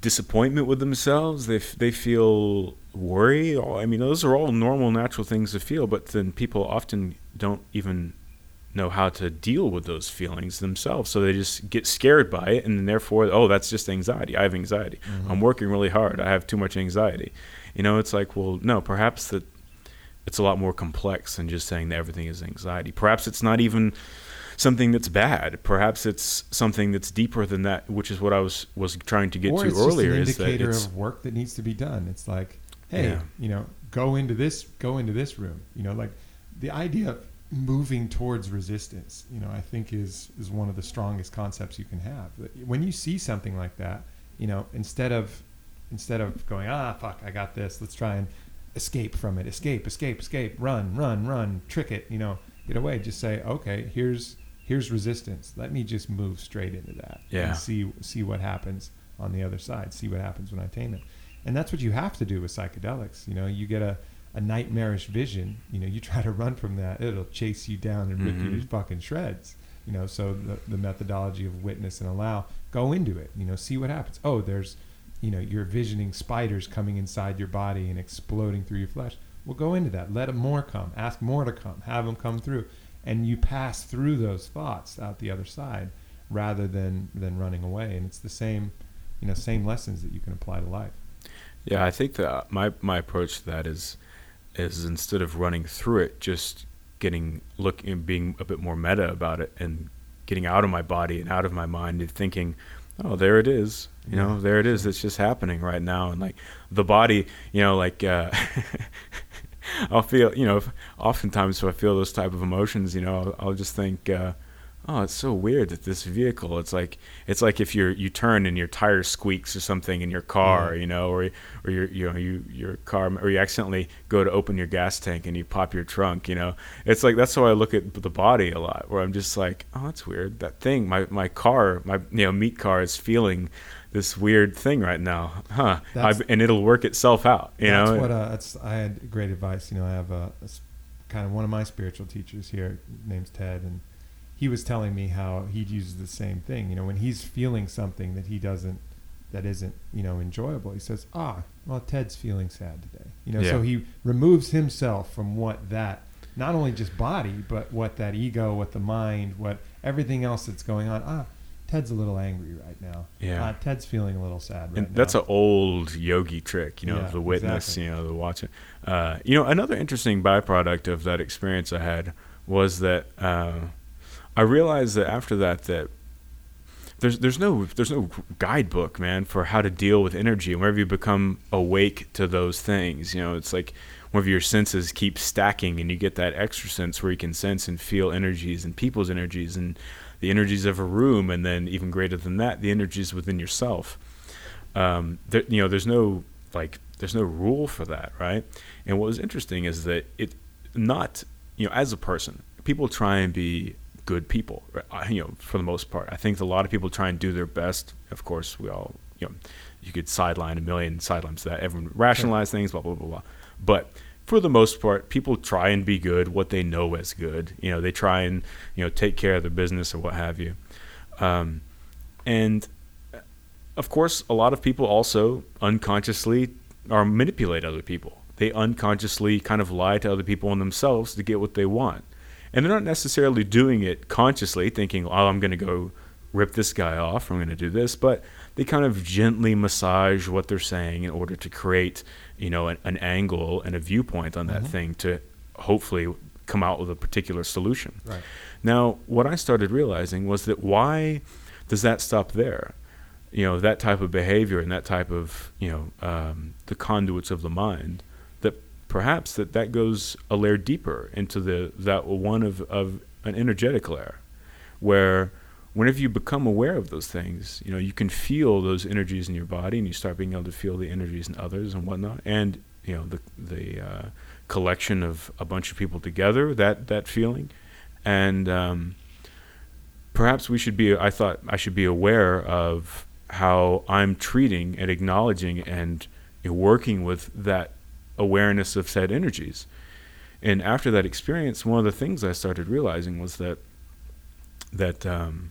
[SPEAKER 2] disappointment with themselves. They f- they feel worry. I mean, those are all normal, natural things to feel. But then people often don't even know how to deal with those feelings themselves. So they just get scared by it, and then therefore, oh, that's just anxiety. I have anxiety.
[SPEAKER 1] Mm-hmm.
[SPEAKER 2] I'm working really hard. I have too much anxiety. You know, it's like, well, no, perhaps that it's a lot more complex than just saying that everything is anxiety. Perhaps it's not even something that's bad. Perhaps it's something that's deeper than that, which is what I was was trying to get
[SPEAKER 1] or
[SPEAKER 2] to earlier.
[SPEAKER 1] just
[SPEAKER 2] Is
[SPEAKER 1] an indicator of work that needs to be done. It's like, hey,
[SPEAKER 2] Yeah.
[SPEAKER 1] you know, go into this, go into this room. You know, like the idea of moving towards resistance. You know, I think is is one of the strongest concepts you can have. When you see something like that, you know, instead of instead of going, ah, fuck, I got this. Let's try and escape from it. Escape, escape, escape. Run, run, run. Trick it. You know, get away. Just say, okay, here's here's resistance. Let me just move straight into that
[SPEAKER 2] Yeah.
[SPEAKER 1] and see see what happens on the other side. See what happens when I tame it. And that's what you have to do with psychedelics. You know, you get a, a nightmarish vision. You know, you try to run from that, it'll chase you down and rip you
[SPEAKER 2] Mhm.
[SPEAKER 1] to fucking shreds. You know, so the, the methodology of witness and allow, go into it. You know, see what happens. Oh, there's, you know, you're visioning spiders coming inside your body and exploding through your flesh. Well, go into that. Let more come. Ask more to come. Have them come through, and you pass through those thoughts out the other side, rather than than running away. And it's the same, you know, same lessons that you can apply to life.
[SPEAKER 2] Yeah, I think that my my approach to that is is instead of running through it, just getting looking, being a bit more meta about it, and getting out of my body and out of my mind and thinking, oh, there it is, you know, there it is. It's just happening right now, and like the body, you know, like. Uh, I'll feel, you know, if, oftentimes if I feel those type of emotions, you know, I'll, I'll just think, uh, oh, it's so weird that this vehicle, it's like, it's like if you're, you turn and your tire squeaks or something in your car,
[SPEAKER 1] Yeah.
[SPEAKER 2] you know, or, or your, you know, you, your car, or you accidentally go to open your gas tank and you pop your trunk, you know, it's like, that's how I look at the body a lot, where I'm just like, oh, that's weird. That thing, my, my car, my, you know, meat car is feeling this weird thing right now, huh? I, and it'll work itself out, you
[SPEAKER 1] that's
[SPEAKER 2] know?
[SPEAKER 1] what uh, that's I had great advice. You know, I have a, a kind of one of my spiritual teachers here, name's Ted, and he was telling me how he uses the same thing. You know, when he's feeling something that he doesn't, that isn't, you know, enjoyable, he says, "Ah, well, Ted's feeling sad today." You know, so he removes himself from what that, not only just body, but what that ego, what the mind, what everything else that's going on. Ah, Ted's a little angry right now.
[SPEAKER 2] Yeah.
[SPEAKER 1] Ah, Ted's feeling a little sad right
[SPEAKER 2] and
[SPEAKER 1] now.
[SPEAKER 2] that's an old yogi trick, you know,
[SPEAKER 1] Yeah,
[SPEAKER 2] the witness,
[SPEAKER 1] exactly.
[SPEAKER 2] you know, the watching. Uh, you know, another interesting byproduct of that experience I had was that uh, I realized that after that that there's there's no there's no guidebook, man, for how to deal with energy. And whenever you become awake to those things, you know, it's like whenever your senses keep stacking and you get that extra sense where you can sense and feel energies and people's energies and the energies of a room, and then even greater than that, the energies within yourself. Um, there, you know, there's no like there's no rule for that, right? And what was interesting is that it not you know as a person, people try and be good people, right? You know, for the most part. I think a lot of people try and do their best. Of course, we all you know you could sideline a million sidelines to that. Everyone rationalize things, blah blah blah blah. But for the most part, people try and be good what they know as good. You know, they try and you know take care of their business or what have you. Um, and of course, a lot of people also unconsciously or manipulate other people. They unconsciously kind of lie to other people and themselves to get what they want. And they're not necessarily doing it consciously, thinking, oh, I'm going to go rip this guy off, I'm going to do this. But they kind of gently massage what they're saying in order to create, you know, an, an angle and a viewpoint on that
[SPEAKER 1] Mhm.
[SPEAKER 2] thing to hopefully come out with a particular solution.
[SPEAKER 1] right.
[SPEAKER 2] Now, what I started realizing was that why does that stop there? You know, that type of behavior and that type of, you know, um, the conduits of the mind, that perhaps that, that goes a layer deeper into the that one of, of an energetic layer, where whenever you become aware of those things, you know, you can feel those energies in your body and you start being able to feel the energies in others and whatnot. And, you know, the, the uh, collection of a bunch of people together, that, that feeling and um, perhaps we should be i thought i should be aware of how i'm treating and acknowledging and you know, working with that awareness of said energies and after that experience one of the things i started realizing was that that um,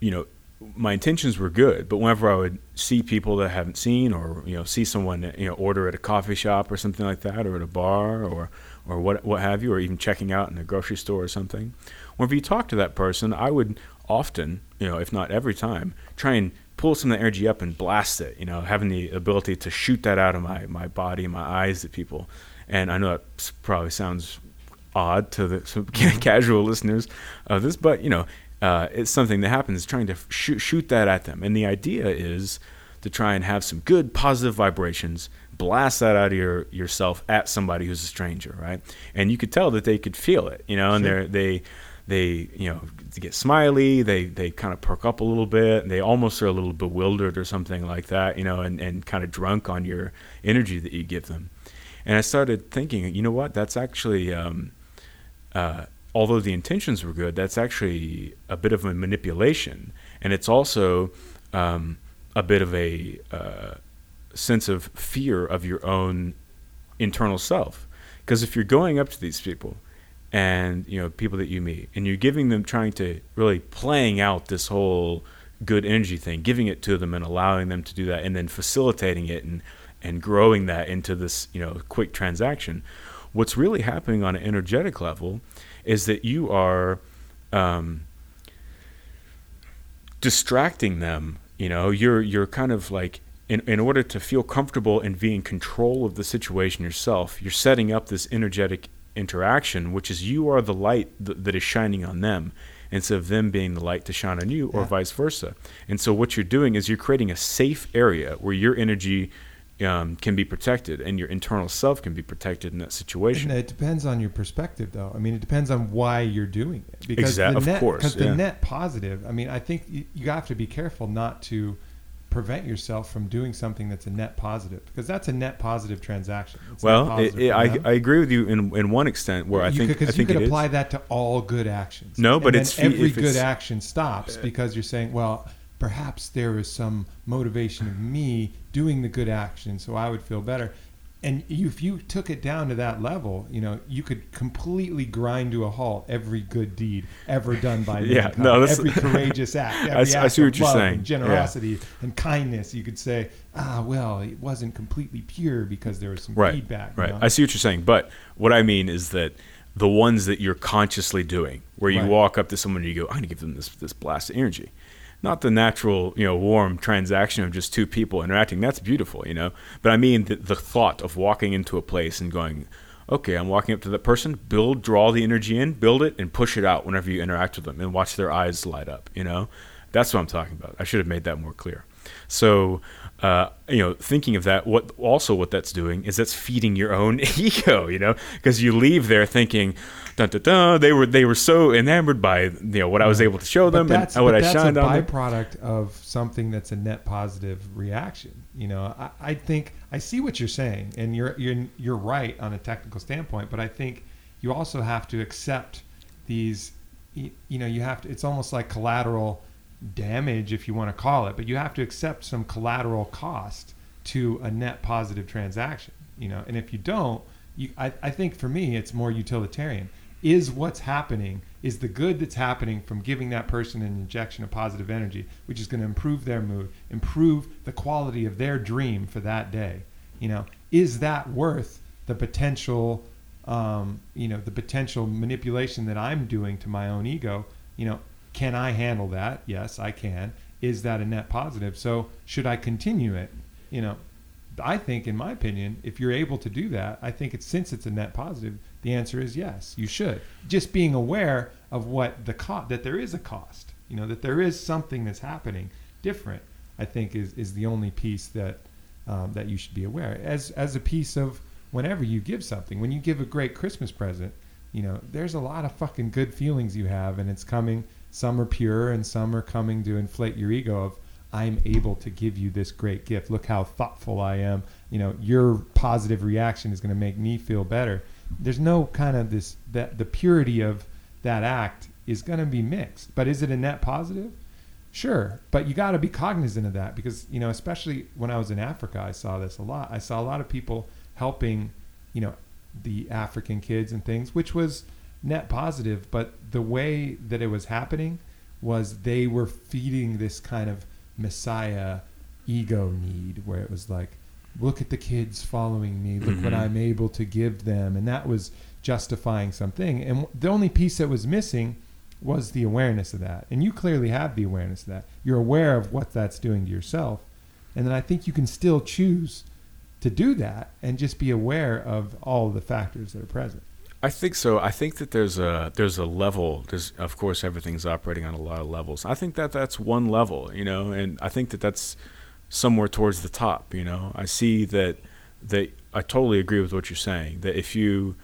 [SPEAKER 2] you know my intentions were good, but whenever I would see people that I haven't seen, or you know, see someone you know order at a coffee shop or something like that, or at a bar, or or what what have you, or even checking out in a grocery store or something, whenever you talk to that person, I would often, you know, if not every time, try and pull some of the energy up and blast it. You know, having the ability to shoot that out of my my body my eyes at people. And I know that probably sounds odd to the casual listeners of this, but you know, uh, it's something that happens. Trying to shoot, shoot that at them, and the idea is to try and have some good positive vibrations, blast that out of your yourself at somebody who's a stranger, right? And you could tell that they could feel it, you know, and
[SPEAKER 1] Sure.
[SPEAKER 2] they they they you know get smiley, they they kind of perk up a little bit, and they almost are a little bewildered or something like that, you know, and and kind of drunk on your energy that you give them. And I started thinking, you know what? That's actually um, uh, although the intentions were good, that's actually a bit of a manipulation, and it's also um, a bit of a uh, sense of fear of your own internal self. Because if you're going up to these people, and you know people that you meet, and you're giving them, trying to really playing out this whole good energy thing, giving it to them and allowing them to do that, and then facilitating it and and growing that into this you know quick transaction. What's really happening on an energetic level is that you are um, distracting them. You know, you're you're kind of like in in order to feel comfortable and be in control of the situation yourself. You're setting up this energetic interaction, which is you are the light th- that is shining on them instead of them being the light to shine on you, or
[SPEAKER 1] Yeah.
[SPEAKER 2] vice versa. And so what you're doing is you're creating a safe area where your energy um, can be protected and your internal self can be protected in that situation.
[SPEAKER 1] And it depends on your perspective, though. I mean, it depends on why you're doing it.
[SPEAKER 2] Exact-
[SPEAKER 1] the
[SPEAKER 2] of
[SPEAKER 1] net,
[SPEAKER 2] course,
[SPEAKER 1] Because
[SPEAKER 2] yeah.
[SPEAKER 1] the net positive. I mean, I think you, you have to be careful not to prevent yourself from doing something that's a net positive, because that's a net positive transaction. It's
[SPEAKER 2] Well,
[SPEAKER 1] positive
[SPEAKER 2] it,
[SPEAKER 1] for
[SPEAKER 2] I. I agree with you in in one extent where I
[SPEAKER 1] you
[SPEAKER 2] think
[SPEAKER 1] could, 'cause
[SPEAKER 2] I think
[SPEAKER 1] you could
[SPEAKER 2] it is.
[SPEAKER 1] apply that to all good actions.
[SPEAKER 2] No, but it's
[SPEAKER 1] every good
[SPEAKER 2] it's- uh,
[SPEAKER 1] action stops because you're saying, well, perhaps there is some motivation of me doing the good action, so I would feel better. And you, if you took it down to that level, you know, you could completely grind to a halt every good deed ever done by
[SPEAKER 2] Yeah,
[SPEAKER 1] mankind,
[SPEAKER 2] no, that's-
[SPEAKER 1] every courageous act, every
[SPEAKER 2] I
[SPEAKER 1] act
[SPEAKER 2] see
[SPEAKER 1] of
[SPEAKER 2] you're
[SPEAKER 1] love
[SPEAKER 2] saying.
[SPEAKER 1] and
[SPEAKER 2] Yeah.
[SPEAKER 1] generosity and kindness. You could say, ah, well, it wasn't completely pure because there was some
[SPEAKER 2] right,
[SPEAKER 1] feedback. you
[SPEAKER 2] right.
[SPEAKER 1] know?
[SPEAKER 2] I see what you're saying, but what I mean is that the ones that you're consciously doing, where you
[SPEAKER 1] Right.
[SPEAKER 2] walk up to someone and you go, "I'm going to give them this this blast of energy," not the natural, you know, warm transaction of just two people interacting. That's beautiful, you know. But I mean the, the thought of walking into a place and going, "Okay, I'm walking up to that person. Build, draw the energy in, build it, and push it out whenever you interact with them, and watch their eyes light up." You know, that's what I'm talking about. I should have made that more clear. So, uh, you know, thinking of that, what also what that's doing is that's feeding your own ego, you know, because you leave there thinking, dun, dun, dun, they were they were so enamored by you know what I was able to show them
[SPEAKER 1] but
[SPEAKER 2] and
[SPEAKER 1] that's,
[SPEAKER 2] what I
[SPEAKER 1] that's
[SPEAKER 2] shined
[SPEAKER 1] a
[SPEAKER 2] on them.
[SPEAKER 1] byproduct of something that's a net positive reaction. You know, I, I think I see what you're saying, and you're you're you're right on a technical standpoint. But I think you also have to accept these. You, you know, you have to. It's almost like collateral damage, if you want to call it. But you have to accept some collateral cost to a net positive transaction. You know, and if you don't, you, I, I think for me, it's more utilitarian. Is what's happening, is the good that's happening from giving that person an injection of positive energy, which is going to improve their mood, improve the quality of their dream for that day. You know, is that worth the potential, um, you know, the potential manipulation that I'm doing to my own ego? You know, can I handle that? Yes, I can. Is that a net positive? So should I continue it? You know, I think, in my opinion, if you're able to do that, I think it's since it's a net positive, the answer is yes, you should. Just being aware of what the cost that there is a cost, you know, that there is something that's happening different. I think is is the only piece that um, that you should be aware as as a piece of whenever you give something. When you give a great Christmas present, you know, there's a lot of fucking good feelings you have, and it's coming. Some are pure, and some are coming to inflate your ego of I'm able to give you this great gift. Look how thoughtful I am. You know, your positive reaction is going to make me feel better. There's no kind of this that the purity of that act is going to be mixed. But is it a net positive? Sure, but you got to be cognizant of that because you know, especially when I was in Africa, I saw this a lot. I saw a lot of people helping, you know, the African kids and things, which was net positive, but the way that it was happening was they were feeding this kind of messiah ego need where it was like look at the kids following me look what
[SPEAKER 2] Mhm.
[SPEAKER 1] i'm able to give them. And that was justifying something. And the only piece that was missing was the awareness of that. And you clearly have the awareness of that. You're aware of what that's doing to yourself. And then i think you can still choose to do that and just be aware of all the factors that are present
[SPEAKER 2] I think so. I think that there's a there's a level. There's of course everything's operating on a lot of levels. I think that that's one level, you know, and I think that that's somewhere towards the top. You know, I see that that I totally agree with what you're saying. That if you,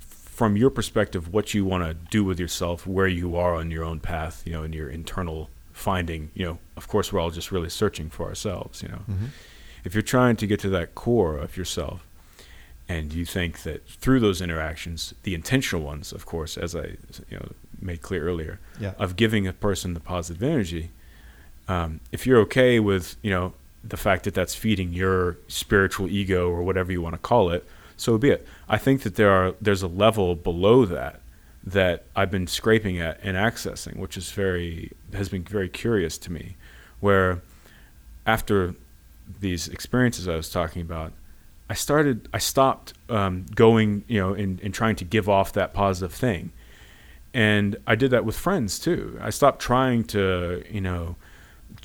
[SPEAKER 2] from your perspective, what you want to do with yourself, where you are on your own path, you know, in your internal finding, you know, of course we're all just really searching for ourselves. You know, mm-hmm. if you're trying to get to that core of yourself and you think that through those interactions the intentional ones of course as i you know made clear earlier
[SPEAKER 1] yeah.
[SPEAKER 2] of giving a person the positive energy um, if you're okay with you know the fact that that's feeding your spiritual ego or whatever you want to call it so be it. I think that there are there's a level below that that i've been scraping at and accessing which is very has been very curious to me where after these experiences i was talking about I started, I stopped um, going, you know, and, and trying to give off that positive thing. And I did that with friends too. I stopped trying to, you know,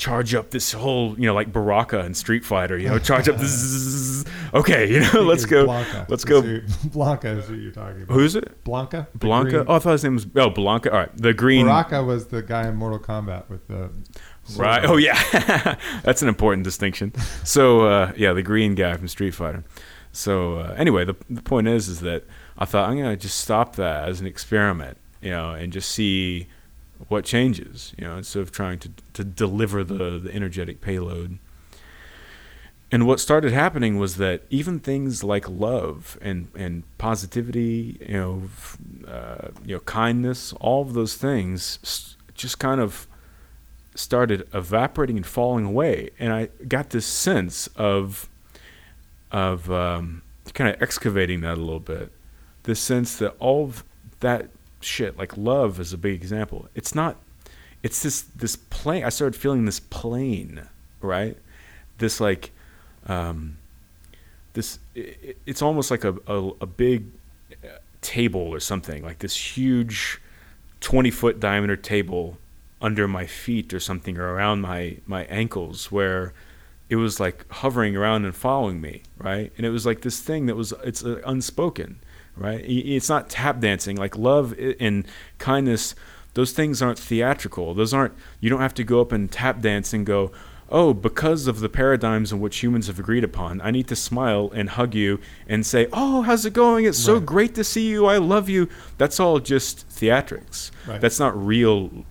[SPEAKER 2] charge up this whole, you know, like Baraka and Street Fighter, you know, charge up this. Okay, you know, let's go.
[SPEAKER 1] Blanka.
[SPEAKER 2] let's go.
[SPEAKER 1] who- Blanka is who you're talking about.
[SPEAKER 2] Who's it?
[SPEAKER 1] Blanka?
[SPEAKER 2] Blanka.
[SPEAKER 1] green-
[SPEAKER 2] Oh, I thought his name was oh Blanka. All right, the green.
[SPEAKER 1] Baraka was the guy in Mortal Kombat with the
[SPEAKER 2] Right. Oh yeah, that's an important distinction. So uh, yeah, the green guy from Street Fighter. So uh, anyway, the the point is, is that I thought I'm gonna just stop that as an experiment, you know, and just see what changes, you know, instead of trying to to deliver the the energetic payload. And what started happening was that even things like love and, and positivity, you know, uh, you know, kindness, all of those things just kind of started evaporating and falling away, and I got this sense of of um, kind of excavating that a little bit. This sense that all of that shit, like love, is a big example. It's not. It's this this plane. I started feeling this plane, right? This like, um, this. It, it's almost like a, a a big uh, table or something, like this huge, twenty foot diameter table under my feet or something or around my my ankles where it was like hovering around and following me right and it was like this thing that was it's uh, unspoken right it's not tap dancing like love and kindness those things aren't theatrical those aren't you don't have to go up and tap dance and go oh because of the paradigms in which humans have agreed upon i need to smile and hug you and say oh how's it going it's so
[SPEAKER 1] Right.
[SPEAKER 2] great to see you i love you that's all just theatrics
[SPEAKER 1] Right.
[SPEAKER 2] that's not real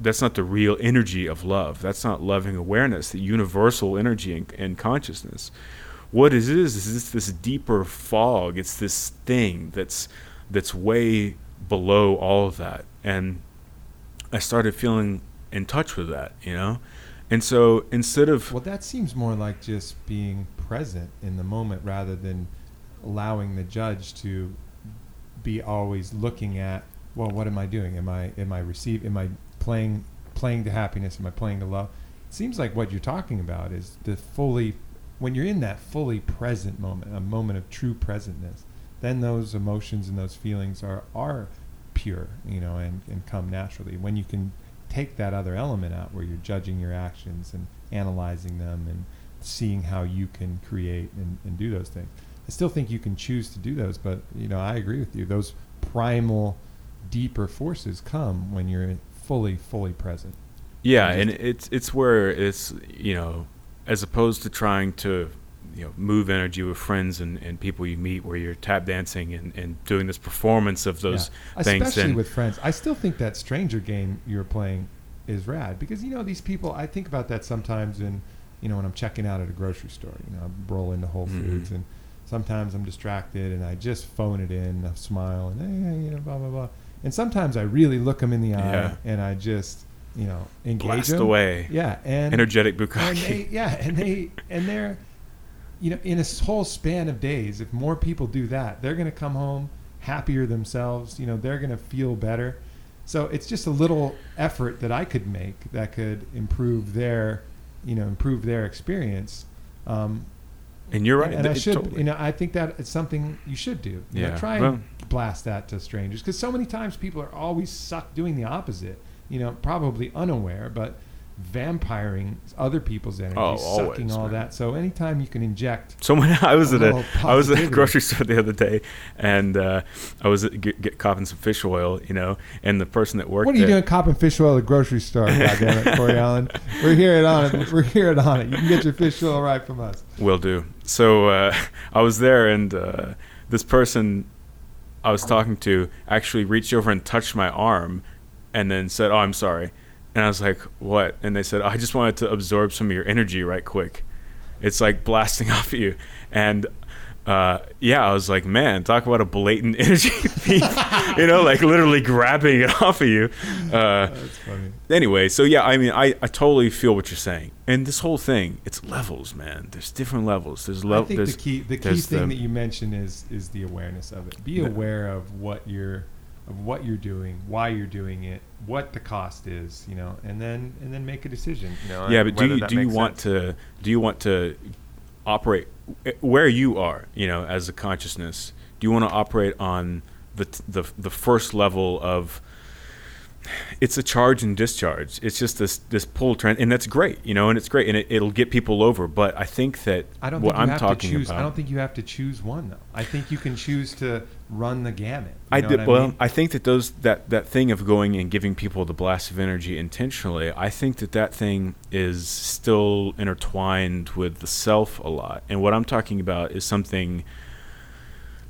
[SPEAKER 2] that's not the real energy of love. That's not loving awareness, the universal energy and, and consciousness. What it is is this, this deeper fog. It's this thing that's that's way below all of that. And I started feeling in touch with that, you know. And so instead of
[SPEAKER 1] Well, that seems more like just being present in the moment rather than allowing the judge to be always looking at, well, what am I doing? Am I am I receive am I playing playing to happiness? Am I playing to love? It seems like what you're talking about is the fully when you're in that fully present moment, a moment of true presentness, then those emotions and those feelings are are pure, you know, and, and come naturally. When you can take that other element out where you're judging your actions and analyzing them and seeing how you can create and, and do those things. I still think you can choose to do those, but you know, I agree with you. Those primal, deeper forces come when you're fully, fully present.
[SPEAKER 2] Yeah, and it's it's where it's you know, as opposed to trying to you know move energy with friends and, and people you meet where you're tap dancing and, and doing this performance of those
[SPEAKER 1] Yeah.
[SPEAKER 2] things.
[SPEAKER 1] especially with friends. I still think that stranger game you're playing is rad because you know these people. I think about that sometimes in you know when I'm checking out at a grocery store. You know, I roll into Whole
[SPEAKER 2] Mhm.
[SPEAKER 1] Foods and sometimes I'm distracted and I just phone it in, I smile and hey, you know, blah blah blah. And sometimes I really look them in the eye
[SPEAKER 2] Yeah.
[SPEAKER 1] and I just you know engage
[SPEAKER 2] blast
[SPEAKER 1] 'em.
[SPEAKER 2] away,
[SPEAKER 1] Yeah, and
[SPEAKER 2] energetic
[SPEAKER 1] and they, yeah, and they and they're, you know, in a whole span of days, if more people do that, they're going to come home happier themselves. You know, they're going to feel better. So it's just a little effort that I could make that could improve their, you know, improve their experience. Um,
[SPEAKER 2] and you're right.
[SPEAKER 1] And, and I should,
[SPEAKER 2] totally-
[SPEAKER 1] you know, I think that it's something you should do. You know,
[SPEAKER 2] Yeah.
[SPEAKER 1] try and
[SPEAKER 2] Well-
[SPEAKER 1] blast that to strangers because so many times people are always suck doing the opposite. You know, probably unaware, but vampiring other people's energy,
[SPEAKER 2] Oh,
[SPEAKER 1] sucking
[SPEAKER 2] always,
[SPEAKER 1] all
[SPEAKER 2] man.
[SPEAKER 1] that. So anytime you can inject,
[SPEAKER 2] Someone I was
[SPEAKER 1] A
[SPEAKER 2] at a I was at a grocery store the other day, and uh, I was at, get, get copping some fish oil, you know, and the person that worked
[SPEAKER 1] what are you
[SPEAKER 2] there,
[SPEAKER 1] doing, copping fish oil at the grocery store? God damn it, Cory Allen. We're here at Onnit. We're here at Onnit. You can get your fish oil right from us.
[SPEAKER 2] Will do. So uh, I was there, and uh, this person I was talking to actually reached over and touched my arm, and then said, "Oh, I'm sorry." And I was like, "What?" And they said, "I just wanted to absorb some of your energy right quick. It's like blasting off of you." And uh, yeah, I was like, "Man, talk about a blatant energy thief!" you know, like literally grabbing it off of you. Uh,
[SPEAKER 1] That's funny.
[SPEAKER 2] anyway, so yeah, I mean, I, I totally feel what you're saying, and this whole thing, it's levels, man. There's different levels. There's
[SPEAKER 1] I
[SPEAKER 2] level.
[SPEAKER 1] think the key the key thing
[SPEAKER 2] the-
[SPEAKER 1] that you mentioned is is the awareness of it. Be aware of what you're of what you're doing, why you're doing it, what the cost is, you know, and then and then make a decision. You know,
[SPEAKER 2] yeah, but do you do you want
[SPEAKER 1] sense.
[SPEAKER 2] to do you want to operate eh, where you are, you know, as a consciousness? Do you want to operate on the the the first level of it's a charge and discharge. It's just this this pull trend, and that's great, you know, and it's great, and it, it'll get people over. But I think that
[SPEAKER 1] I don't
[SPEAKER 2] what
[SPEAKER 1] think you
[SPEAKER 2] I'm
[SPEAKER 1] have
[SPEAKER 2] talking
[SPEAKER 1] to choose.
[SPEAKER 2] about,
[SPEAKER 1] I don't think you have to choose one though. I think you can choose to run the gamut. You
[SPEAKER 2] I
[SPEAKER 1] know
[SPEAKER 2] did
[SPEAKER 1] what I
[SPEAKER 2] well.
[SPEAKER 1] mean?
[SPEAKER 2] I think that those that that thing of going and giving people the blast of energy intentionally. I think that that thing is still intertwined with the self a lot. And what I'm talking about is something.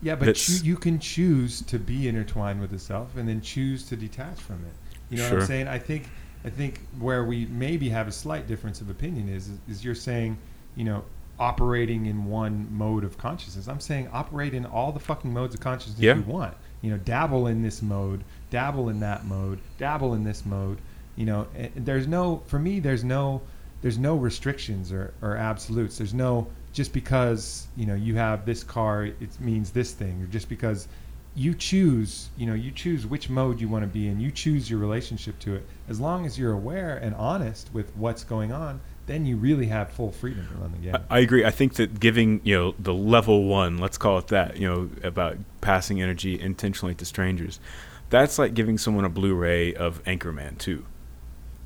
[SPEAKER 1] Yeah, but choo- you can choose to be intertwined with the self and then choose to detach from it. You know what I'm saying? I think I think where we maybe have a slight difference of opinion is is you're saying, you know, operating in one mode of consciousness. I'm saying operate in all the fucking modes of consciousness
[SPEAKER 2] Yeah.
[SPEAKER 1] you want. You know, dabble in this mode, dabble in that mode, dabble in this mode. You know, and there's no for me there's no there's no restrictions or, or absolutes. There's no just because you know you have this car, it means this thing, or just because you choose, you know, you choose which mode you want to be in. You choose your relationship to it. As long as you're aware and honest with what's going on, then you really have full freedom to run the game.
[SPEAKER 2] I, agree. I think that giving you know the level one, let's call it that, you know, about passing energy intentionally to strangers, that's like giving someone a Blu-ray of Anchorman Two.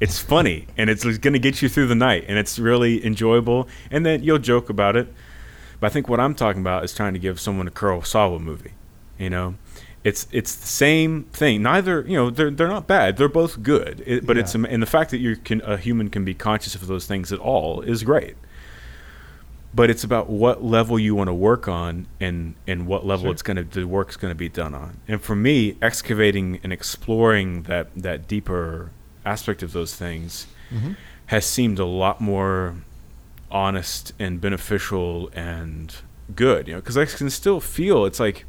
[SPEAKER 2] It's funny and it's going to get you through the night, and it's really enjoyable. And then you'll joke about it. But I think what I'm talking about is trying to give someone a Kurosawa movie. You know, it's it's the same thing. Neither you know they're they're not bad. They're both good. It, but it's and the fact that you can a human can be conscious of those things at all is great. But it's about what level you want to work on and and what level
[SPEAKER 1] Sure.
[SPEAKER 2] it's gonna the work's gonna be done on. And for me, excavating and exploring that that deeper aspect of those things
[SPEAKER 1] Mhm.
[SPEAKER 2] has seemed a lot more honest and beneficial and good you know because i can still feel it's like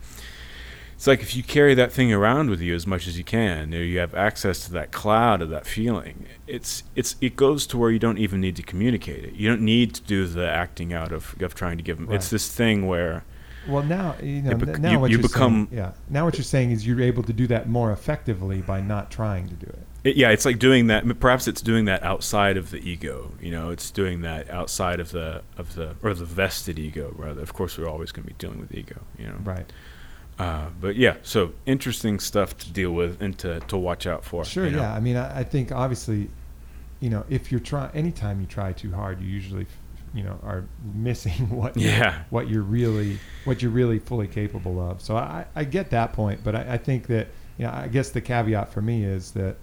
[SPEAKER 2] it's like if you carry that thing around with you as much as you can you, have access to that cloud of that feeling it's it's it goes to where you don't even need to communicate it you don't need to do the acting out of, of trying to give them it's this thing where
[SPEAKER 1] Well, now you know.
[SPEAKER 2] Bec-
[SPEAKER 1] now
[SPEAKER 2] you-
[SPEAKER 1] what
[SPEAKER 2] you
[SPEAKER 1] are
[SPEAKER 2] become-
[SPEAKER 1] saying, yeah. Now what you're saying is you're able to do that more effectively by not trying to do it.
[SPEAKER 2] it, yeah it's like doing that perhaps it's doing that outside of the ego you know it's doing that outside of the of the or the vested ego rather of course we're always going to be dealing with ego you know
[SPEAKER 1] Right.
[SPEAKER 2] Uh, but yeah, so interesting stuff to deal with and to, to watch out for.
[SPEAKER 1] Sure.
[SPEAKER 2] you know?
[SPEAKER 1] Yeah. I mean, I, I think obviously, you know, if you're trying, anytime you try too hard, you usually, you know, are missing what you're-
[SPEAKER 2] Yeah.
[SPEAKER 1] what you're really what you're really fully capable of. So I, I get that point, but I, I think that you know, I guess the caveat for me is that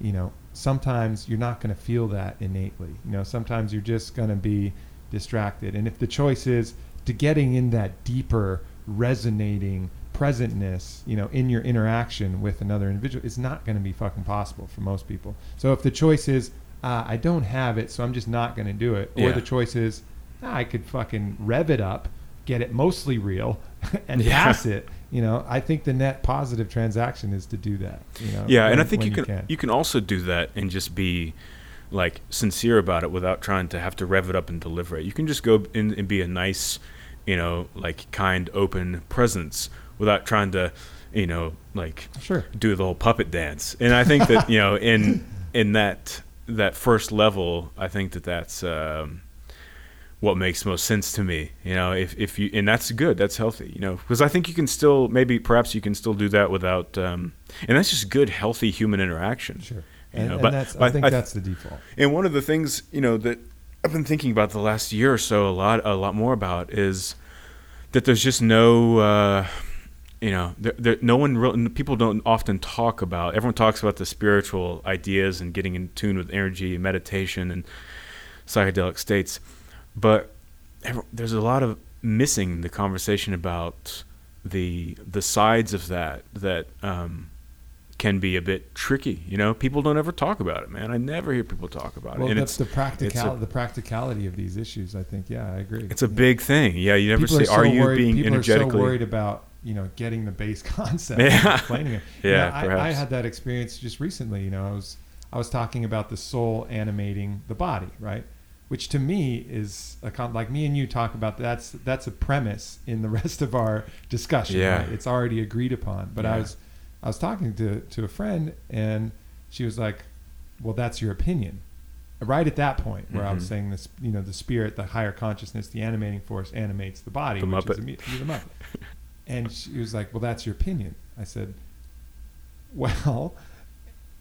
[SPEAKER 1] you know sometimes you're not going to feel that innately. You know, sometimes you're just going to be distracted, and if the choice is to getting in that deeper resonating presentness, you know, in your interaction with another individual, it's not going to be fucking possible for most people. So if the choice is, uh, I don't have it, so I'm just not going to do it, or
[SPEAKER 2] Yeah.
[SPEAKER 1] the choice is, "Ah, I could fucking rev it up, get it mostly real, and
[SPEAKER 2] Yeah.
[SPEAKER 1] pass it. You know, I think the net positive transaction is to do that. You know,
[SPEAKER 2] Yeah, and I
[SPEAKER 1] when-
[SPEAKER 2] think
[SPEAKER 1] when
[SPEAKER 2] you can, you can also do that and just be like sincere about it without trying to have to rev it up and deliver it. You can just go in and be a nice, you know, like kind, open presence without trying to you know, like
[SPEAKER 1] Sure.
[SPEAKER 2] do the whole puppet dance. And I think that you know, in in that that first level, I think that that's um, what makes most sense to me. You know, if if you and that's good, that's healthy. You know, because I think you can still maybe perhaps you can still do that without, um, and that's just good, healthy human interaction.
[SPEAKER 1] Sure. And,
[SPEAKER 2] know,
[SPEAKER 1] and
[SPEAKER 2] but-
[SPEAKER 1] that's,
[SPEAKER 2] but
[SPEAKER 1] I think
[SPEAKER 2] I-
[SPEAKER 1] that's the default.
[SPEAKER 2] And one of the things you know that I've been thinking about the last year or so a lot a lot more about is that there's just no uh, you know there, there, no one real, people don't often talk about everyone talks about the spiritual ideas and getting in tune with energy and meditation and psychedelic states but every- there's a lot of missing the conversation about the the sides of that that um, can be a bit tricky. You know, people don't ever talk about it, man. I never hear people talk about
[SPEAKER 1] Well,
[SPEAKER 2] it, and
[SPEAKER 1] that's
[SPEAKER 2] it's
[SPEAKER 1] the practical the practicality of these issues. I think. Yeah, I agree.
[SPEAKER 2] it's a
[SPEAKER 1] Yeah.
[SPEAKER 2] big thing. Yeah, you never
[SPEAKER 1] people
[SPEAKER 2] say,
[SPEAKER 1] are, so
[SPEAKER 2] "Are you
[SPEAKER 1] worried,
[SPEAKER 2] being
[SPEAKER 1] people are so worried about you know getting the base concept
[SPEAKER 2] Yeah.
[SPEAKER 1] and explaining it. You
[SPEAKER 2] Yeah,
[SPEAKER 1] know, I, I had that experience just recently. You know, I was I was talking about the soul animating the body, right? Which to me is a con- like me and you talk about that's that's a premise in the rest of our discussion.
[SPEAKER 2] Yeah.
[SPEAKER 1] right? it's already agreed upon. But I was I was talking to to a friend and she was like, "Well, that's your opinion." Right at that point, where I was
[SPEAKER 2] Mhm.
[SPEAKER 1] saying this, you know, the spirit, the higher consciousness, the animating force animates the body,
[SPEAKER 2] The
[SPEAKER 1] which
[SPEAKER 2] Muppet.
[SPEAKER 1] is the Muppet. And she was like, "Well, that's your opinion." I said, "Well,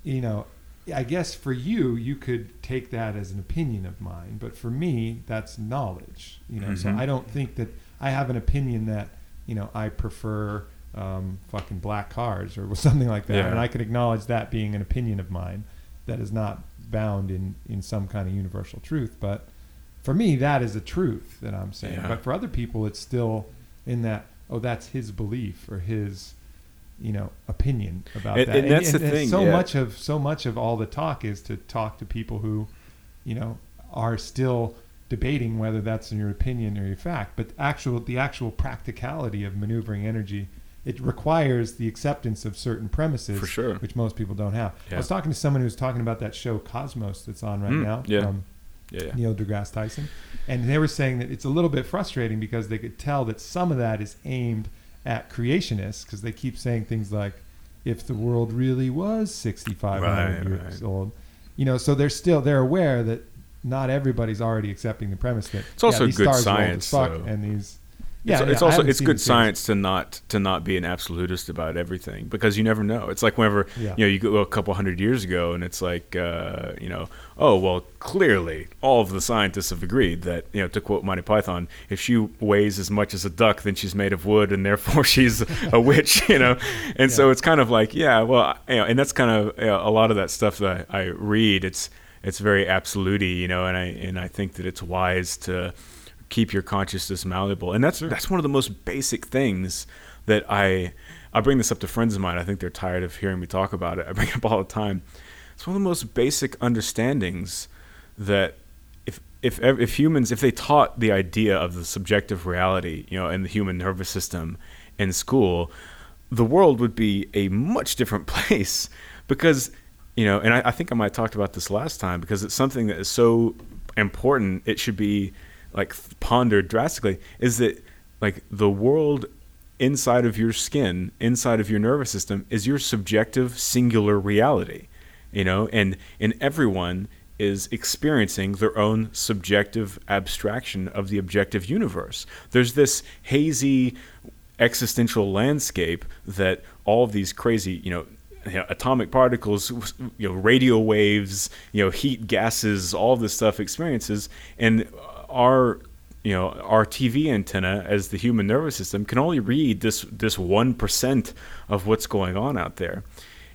[SPEAKER 1] you know, I guess for you, you could take that as an opinion of mine, but for me, that's knowledge. You know, so
[SPEAKER 2] Mhm.
[SPEAKER 1] I don't think that I have an opinion that you know I prefer um, fucking black cars or something like that,
[SPEAKER 2] Yeah.
[SPEAKER 1] and I can acknowledge that being an opinion of mine that is not bound in in some kind of universal truth, but." For me, that is a truth that I'm saying.
[SPEAKER 2] Yeah.
[SPEAKER 1] But for other people, it's still in that, oh, that's his belief or his, you know, opinion about
[SPEAKER 2] And-
[SPEAKER 1] that.
[SPEAKER 2] and that's the thing,
[SPEAKER 1] So
[SPEAKER 2] yeah.
[SPEAKER 1] much of so much of all the talk is to talk to people who, you know, are still debating whether that's in your opinion or your fact. But actual the actual practicality of maneuvering energy, it requires the acceptance of certain premises,
[SPEAKER 2] For sure.
[SPEAKER 1] which most people don't have. I was talking to someone who was talking about that show Cosmos that's on right
[SPEAKER 2] Mm,
[SPEAKER 1] now.
[SPEAKER 2] yeah.
[SPEAKER 1] from
[SPEAKER 2] yeah, yeah.
[SPEAKER 1] Neil deGrasse Tyson, and they were saying that it's a little bit frustrating because they could tell that some of that is aimed at creationists because they keep saying things like, "If the world really was 6,500
[SPEAKER 2] Right,
[SPEAKER 1] years
[SPEAKER 2] right.
[SPEAKER 1] old," you know, so they're still they're aware that not everybody's already accepting the premise that
[SPEAKER 2] It's also
[SPEAKER 1] yeah, these
[SPEAKER 2] good
[SPEAKER 1] stars roll as
[SPEAKER 2] science, though.
[SPEAKER 1] and these. Yeah,
[SPEAKER 2] it's,
[SPEAKER 1] yeah,
[SPEAKER 2] it's also it's good science to not to not be an absolutist about everything because you never know. It's like whenever
[SPEAKER 1] Yeah.
[SPEAKER 2] you know you go a couple hundred years ago and it's like uh, you know oh well clearly all of the scientists have agreed that you know to quote Monty Python if she weighs as much as a duck then she's made of wood and therefore she's a witch you know and so it's kind of like yeah well you know and that's kind of you know, a lot of that stuff that I, I read it's it's very absolute you know and I and I think that it's wise to keep your consciousness malleable. And that's that's one of the most basic things that i i bring this up to friends of mine. I think they're tired of hearing me talk about it. I bring it up all the time. It's one of the most basic understandings that if if if humans if they taught the idea of the subjective reality you know in the human nervous system in school the world would be a much different place because you know and I, I think i might have talked about this last time because it's something that is so important. It should be like pondered drastically is that like the world inside of your skin inside of your nervous system is your subjective singular reality you know? And and everyone is experiencing their own subjective abstraction of the objective universe. There's this hazy existential landscape that all of these crazy you know you know, atomic particles, you know, radio waves, you know, heat gases, all this stuff experiences, and our, you know, our TV antenna as the human nervous system can only read this this one percent of what's going on out there,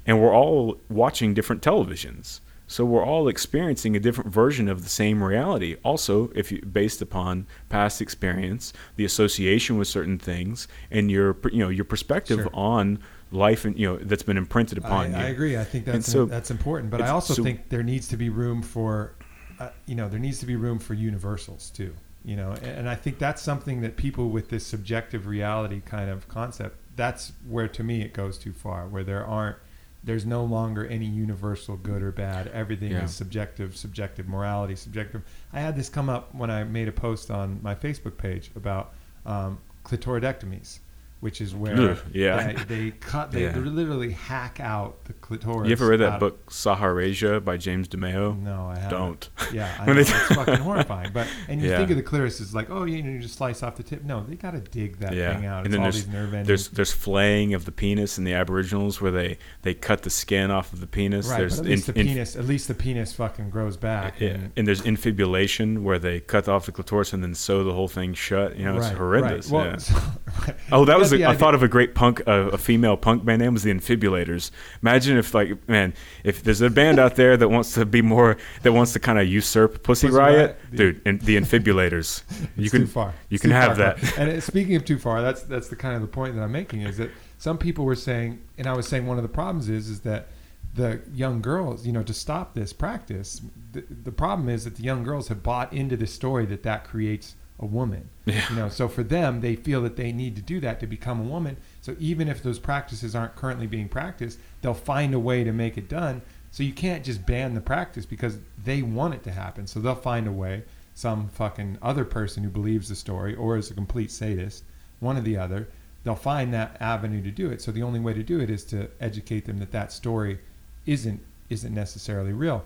[SPEAKER 2] and we're all watching different televisions, so we're all experiencing a different version of the same reality. Also, if you based upon past experience, the association with certain things, and your you know your perspective
[SPEAKER 1] Sure.
[SPEAKER 2] on life and you know that's been imprinted upon
[SPEAKER 1] I,
[SPEAKER 2] you.
[SPEAKER 1] I agree. I think that's
[SPEAKER 2] so
[SPEAKER 1] that's important. But I also
[SPEAKER 2] so-
[SPEAKER 1] think there needs to be room for, uh, you know, there needs to be room for universals too. You know, and, and I think that's something that people with this subjective reality kind of concept. That's where to me it goes too far. Where there aren't, there's no longer any universal good or bad. Everything
[SPEAKER 2] Yeah.
[SPEAKER 1] is subjective. Subjective morality. Subjective. I had this come up when I made a post on my Facebook page about um, clitoridectomies which is where
[SPEAKER 2] Ugh, yeah.
[SPEAKER 1] they, they cut, they
[SPEAKER 2] Yeah.
[SPEAKER 1] literally hack out the clitoris.
[SPEAKER 2] You ever read that book Saharasia by James DeMeo?
[SPEAKER 1] No, I haven't.
[SPEAKER 2] Don't.
[SPEAKER 1] Yeah, I know,
[SPEAKER 2] they-
[SPEAKER 1] it's fucking horrifying. But and you
[SPEAKER 2] Yeah.
[SPEAKER 1] think of the clitoris as like, oh, you know, you just slice off the tip. No, they got to dig that
[SPEAKER 2] Yeah.
[SPEAKER 1] thing out.
[SPEAKER 2] And
[SPEAKER 1] It's
[SPEAKER 2] then
[SPEAKER 1] all
[SPEAKER 2] there's-
[SPEAKER 1] these nerve endings.
[SPEAKER 2] There's there's flaying of the penis in the Aboriginals where they, they cut the skin off of the penis.
[SPEAKER 1] right,
[SPEAKER 2] there's
[SPEAKER 1] but at least
[SPEAKER 2] in-
[SPEAKER 1] the
[SPEAKER 2] in-
[SPEAKER 1] penis, at least the penis fucking grows back.
[SPEAKER 2] Yeah,
[SPEAKER 1] and-
[SPEAKER 2] and there's infibulation where they cut off the clitoris and then sew the whole thing shut. You know, it's horrendous.
[SPEAKER 1] Right. Well,
[SPEAKER 2] yeah.
[SPEAKER 1] so-
[SPEAKER 2] Oh, that was a, I thought of a great punk, uh, a female punk band name was the Infibulators. Imagine if like, man, if there's a band out there that wants to be more, that wants to kind of usurp Pussy,
[SPEAKER 1] Pussy
[SPEAKER 2] Riot,
[SPEAKER 1] Riot?
[SPEAKER 2] Dude, and the Infibulators. you
[SPEAKER 1] It's
[SPEAKER 2] can,
[SPEAKER 1] too far.
[SPEAKER 2] you
[SPEAKER 1] It's
[SPEAKER 2] can have
[SPEAKER 1] far.
[SPEAKER 2] that.
[SPEAKER 1] And it, speaking of too far, that's that's the kind of the point that I'm making is that some people were saying, and I was saying one of the problems is is that the young girls, you know, to stop this practice, the, the problem is that the young girls have bought into the story that that creates a woman.
[SPEAKER 2] Yeah.
[SPEAKER 1] You know, so for them, they feel that they need to do that to become a woman. So even if those practices aren't currently being practiced, they'll find a way to make it done. So you can't just ban the practice because they want it to happen. So they'll find a way. Some fucking other person who believes the story or is a complete sadist, one or the other, they'll find that avenue to do it. So the only way to do it is to educate them that that story isn't isn't necessarily real.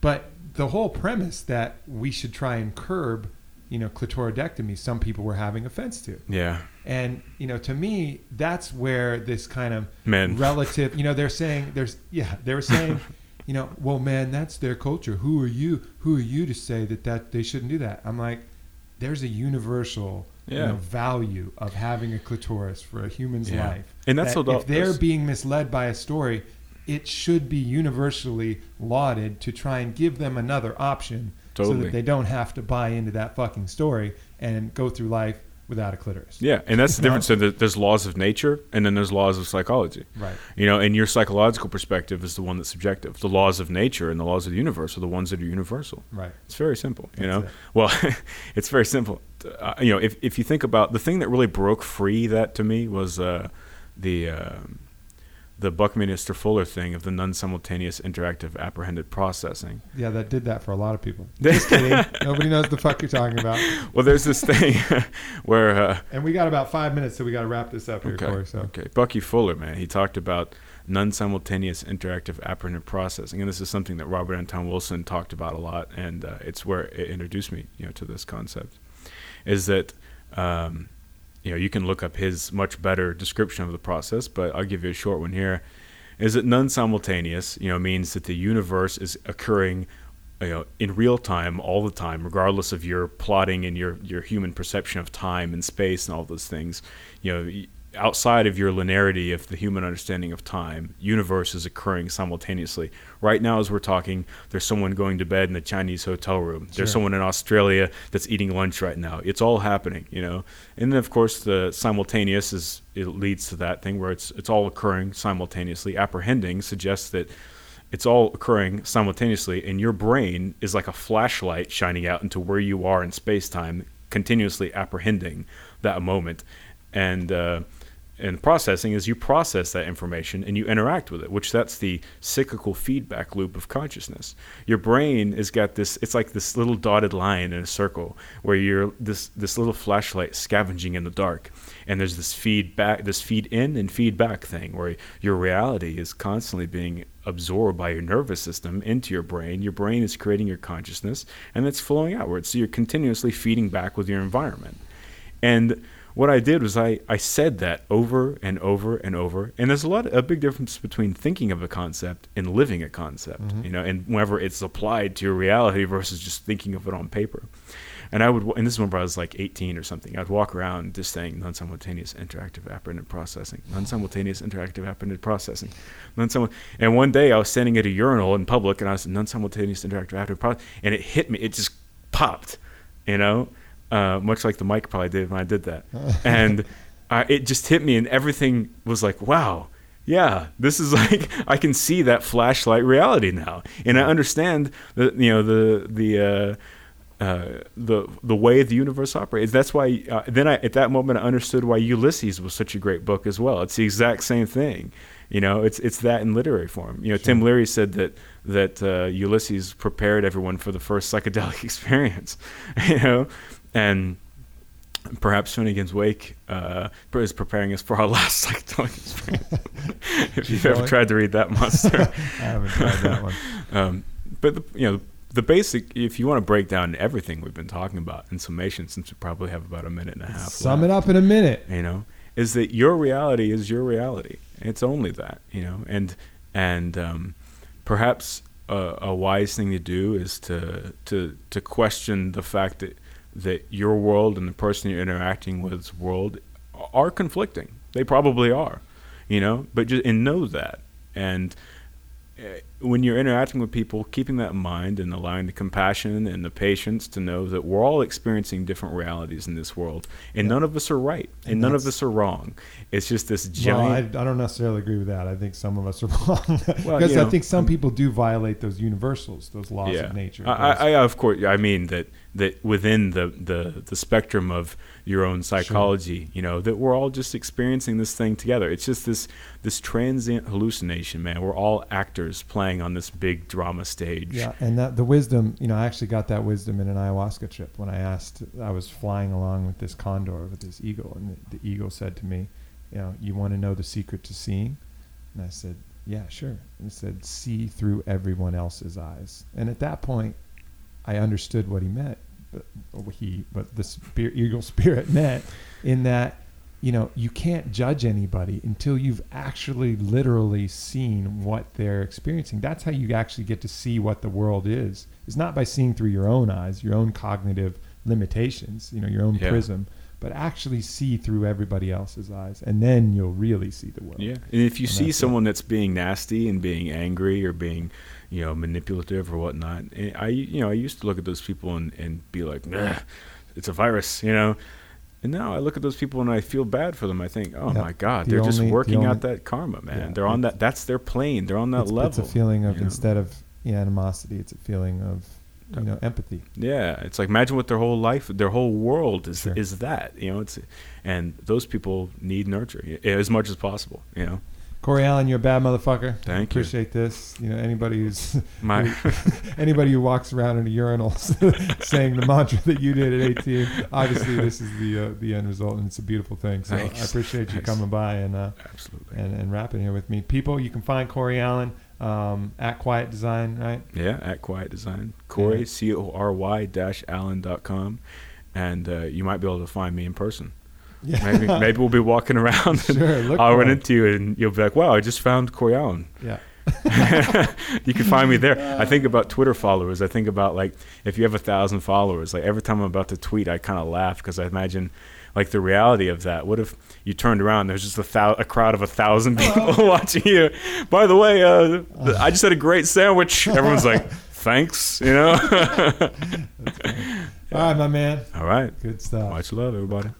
[SPEAKER 1] But the whole premise that we should try and curb, you know, clitoridectomy, some people were having offense to.
[SPEAKER 2] Yeah,
[SPEAKER 1] And you know, to me, that's where this kind of
[SPEAKER 2] men.
[SPEAKER 1] relative. You know, they're saying there's yeah, they were saying, you know, well, man, that's their culture. Who are you? Who are you to say that that they shouldn't do that? I'm like, there's a universal you know, value of having a clitoris for a human's
[SPEAKER 2] Yeah.
[SPEAKER 1] life.
[SPEAKER 2] And that's
[SPEAKER 1] that
[SPEAKER 2] what
[SPEAKER 1] if they're
[SPEAKER 2] that's-
[SPEAKER 1] being misled by a story, it should be universally lauded to try and give them another option so that they don't have to buy into that fucking story and go through life without a clitoris.
[SPEAKER 2] Yeah, and that's the difference. So there's laws of nature, and then there's laws of psychology.
[SPEAKER 1] Right.
[SPEAKER 2] You know, and your psychological perspective is the one that's subjective. The laws of nature and the laws of the universe are the ones that are universal.
[SPEAKER 1] Right.
[SPEAKER 2] It's very simple, you
[SPEAKER 1] That's
[SPEAKER 2] know.
[SPEAKER 1] it.
[SPEAKER 2] Well, it's very simple. Uh, you know, if if you think about the thing that really broke free that to me was uh, the um the Buckminster Fuller thing of the non-simultaneous interactive apprehended processing.
[SPEAKER 1] Yeah, that did that for a lot of people. Just kidding. Nobody knows the fuck you're talking about.
[SPEAKER 2] Well, there's this thing where uh,
[SPEAKER 1] And we got about five minutes, so we got to wrap this up here,
[SPEAKER 2] Okay.
[SPEAKER 1] Cory. So
[SPEAKER 2] Okay. Bucky Fuller, man, he talked about non-simultaneous interactive apprehended processing, and this is something that Robert Anton Wilson talked about a lot, and uh, it's where it introduced me, you know, to this concept. Is that um, you know you can look up his much better description of the process, but I'll give you a short one here. Is that non-simultaneous? You know, means that the universe is occurring you know in real time all the time regardless of your plotting and your your human perception of time and space and all those things you know outside of your linearity of the human understanding of time universe is occurring simultaneously. Right now as we're talking there's someone going to bed in the chinese hotel room.
[SPEAKER 1] Sure.
[SPEAKER 2] there's someone in australia that's eating lunch right now. It's all happening you know? And then of course the simultaneous is it leads to that thing where it's it's all occurring simultaneously. Apprehending suggests that it's all occurring simultaneously and your brain is like a flashlight shining out into where you are in space-time continuously apprehending that moment. And uh, and processing is you process that information and you interact with it which that's the cyclical feedback loop of consciousness. Your brain has got this it's like this little dotted line in a circle where you're this this little flashlight scavenging in the dark. And there's this feedback this feed in and feedback thing where your reality is constantly being absorbed by your nervous system into your brain. Your brain is creating your consciousness and it's flowing outwards. So you're continuously feeding back with your environment. And what I did was I, I said that over and over and over. And there's a lot a big difference between thinking of a concept and living a concept, mm-hmm. you know, and whenever it's applied to your reality versus just thinking of it on paper. And I would, and this is when I was like 18 or something. I'd walk around just saying non-simultaneous interactive apprehended processing, non-simultaneous interactive apprehended processing, non-simul. And one day I was standing at a urinal in public, and I was non-simultaneous interactive apprehended processing, and it hit me. It just popped, you know, uh, much like the mic probably did when I did that, and I, it just hit me, and everything was like, wow. Yeah, this is like I can see that flashlight reality now, and I understand the you know the the uh, uh, the the way the universe operates. That's why. Uh, then I, at that moment, I understood why Ulysses was such a great book as well. It's the exact same thing. You know, it's it's that in literary form. You know, Tim Leary said that that uh, Ulysses prepared everyone for the first psychedelic experience. You know, and perhaps Finnegan's Wake uh, is preparing us for our last psychedelic experience. if you've ever tried to read that monster,
[SPEAKER 1] I haven't tried that one.
[SPEAKER 2] Um, but the, you know, the basic. If you want to break down everything we've been talking about in summation, since we probably have about a minute and a half,
[SPEAKER 1] Sum
[SPEAKER 2] left,
[SPEAKER 1] it up in a minute.
[SPEAKER 2] You know, is that your reality is your reality. It's only that. You know, and and um, perhaps a, a wise thing to do is to to to question the fact that that your world and the person you're interacting with's world are conflicting. They probably are, you know. But just and know that, and uh, when you're interacting with people, keeping that in mind and allowing the compassion and the patience to know that we're all experiencing different realities in this world, and
[SPEAKER 1] Yeah.
[SPEAKER 2] none of us are right, and,
[SPEAKER 1] And
[SPEAKER 2] none of us are wrong. It's just this
[SPEAKER 1] Well, I. I don't necessarily agree with that. I think some of us are wrong
[SPEAKER 2] Well,
[SPEAKER 1] because
[SPEAKER 2] you
[SPEAKER 1] I think some people do violate those universals, those laws
[SPEAKER 2] yeah,
[SPEAKER 1] of nature.
[SPEAKER 2] I, I, I of course, I mean that that within the, the the spectrum of your own psychology, you know, that we're all just experiencing this thing together. It's just this this transient hallucination, man. We're all actors playing on this big drama stage.
[SPEAKER 1] Yeah, and that the wisdom, you know, I actually got that wisdom in an ayahuasca trip when I asked. I was flying along with this condor with this eagle, and the, the eagle said to me, "You know, you want to know the secret to seeing?" And I said, "Yeah, sure." And he said, "See through everyone else's eyes." And at that point, I understood what he meant. But he, but the spirit, eagle spirit meant in that you know, you can't judge anybody until you've actually literally seen what they're experiencing. That's how you actually get to see what the world is. It's not by seeing through your own eyes, your own cognitive limitations, you know, your own
[SPEAKER 2] Yeah.
[SPEAKER 1] prism, but actually see through everybody else's eyes, and then you'll really see the world.
[SPEAKER 2] Yeah, and if you
[SPEAKER 1] And
[SPEAKER 2] see
[SPEAKER 1] that's it.
[SPEAKER 2] someone that's being nasty and being angry or being, you know, manipulative or whatnot, eh, I you know I used to look at those people and, and be like, "Ugh, it's a virus, you know. And now I look at those people and I feel bad for them. I think, oh
[SPEAKER 1] Yeah.
[SPEAKER 2] my God,
[SPEAKER 1] The
[SPEAKER 2] they're just
[SPEAKER 1] only- the
[SPEAKER 2] working out that karma, man.
[SPEAKER 1] Yeah,
[SPEAKER 2] they're on that. That's their plane. They're on that
[SPEAKER 1] it's,
[SPEAKER 2] level.
[SPEAKER 1] it's a feeling of
[SPEAKER 2] you know?
[SPEAKER 1] instead of animosity, it's a feeling of you know empathy.
[SPEAKER 2] Yeah, it's like imagine what their whole life, their whole world is
[SPEAKER 1] Sure.
[SPEAKER 2] is that. You know, it's and those people need nurture as much as possible. You know,
[SPEAKER 1] Cory Allen, you're a bad motherfucker.
[SPEAKER 2] Thank you.
[SPEAKER 1] Appreciate this. You know, anybody who's
[SPEAKER 2] my
[SPEAKER 1] anybody who walks around in a urinal saying the mantra that you did at 18, obviously this is the uh, the end result, and it's a beautiful thing. So I
[SPEAKER 2] Thanks.
[SPEAKER 1] appreciate you
[SPEAKER 2] Thanks.
[SPEAKER 1] coming by and uh,
[SPEAKER 2] absolutely.
[SPEAKER 1] and and rapping here with me. People, you can find Cory Allen um, at Quiet Design, right?
[SPEAKER 2] Yeah, at Quiet Design. Cory,
[SPEAKER 1] Yeah.
[SPEAKER 2] C O R Y dash Allen dot com, And uh, you might be able to find me in person.
[SPEAKER 1] Yeah.
[SPEAKER 2] Maybe maybe we'll be walking around and
[SPEAKER 1] Sure, look
[SPEAKER 2] I'll run into you and you'll be like, wow, I just found Cory Allen.
[SPEAKER 1] Yeah.
[SPEAKER 2] you can find me there. I think about Twitter followers. I think about like if you have a thousand followers, like every time I'm about to tweet, I kind of laugh because I imagine like the reality of that. What if you turned around? There's just a, thou- a crowd of a thousand people watching you. By the way, uh, th- I just had a great sandwich. Everyone's like, thanks. You know.
[SPEAKER 1] All right, my man.
[SPEAKER 2] All right.
[SPEAKER 1] Good stuff.
[SPEAKER 2] Much love, everybody.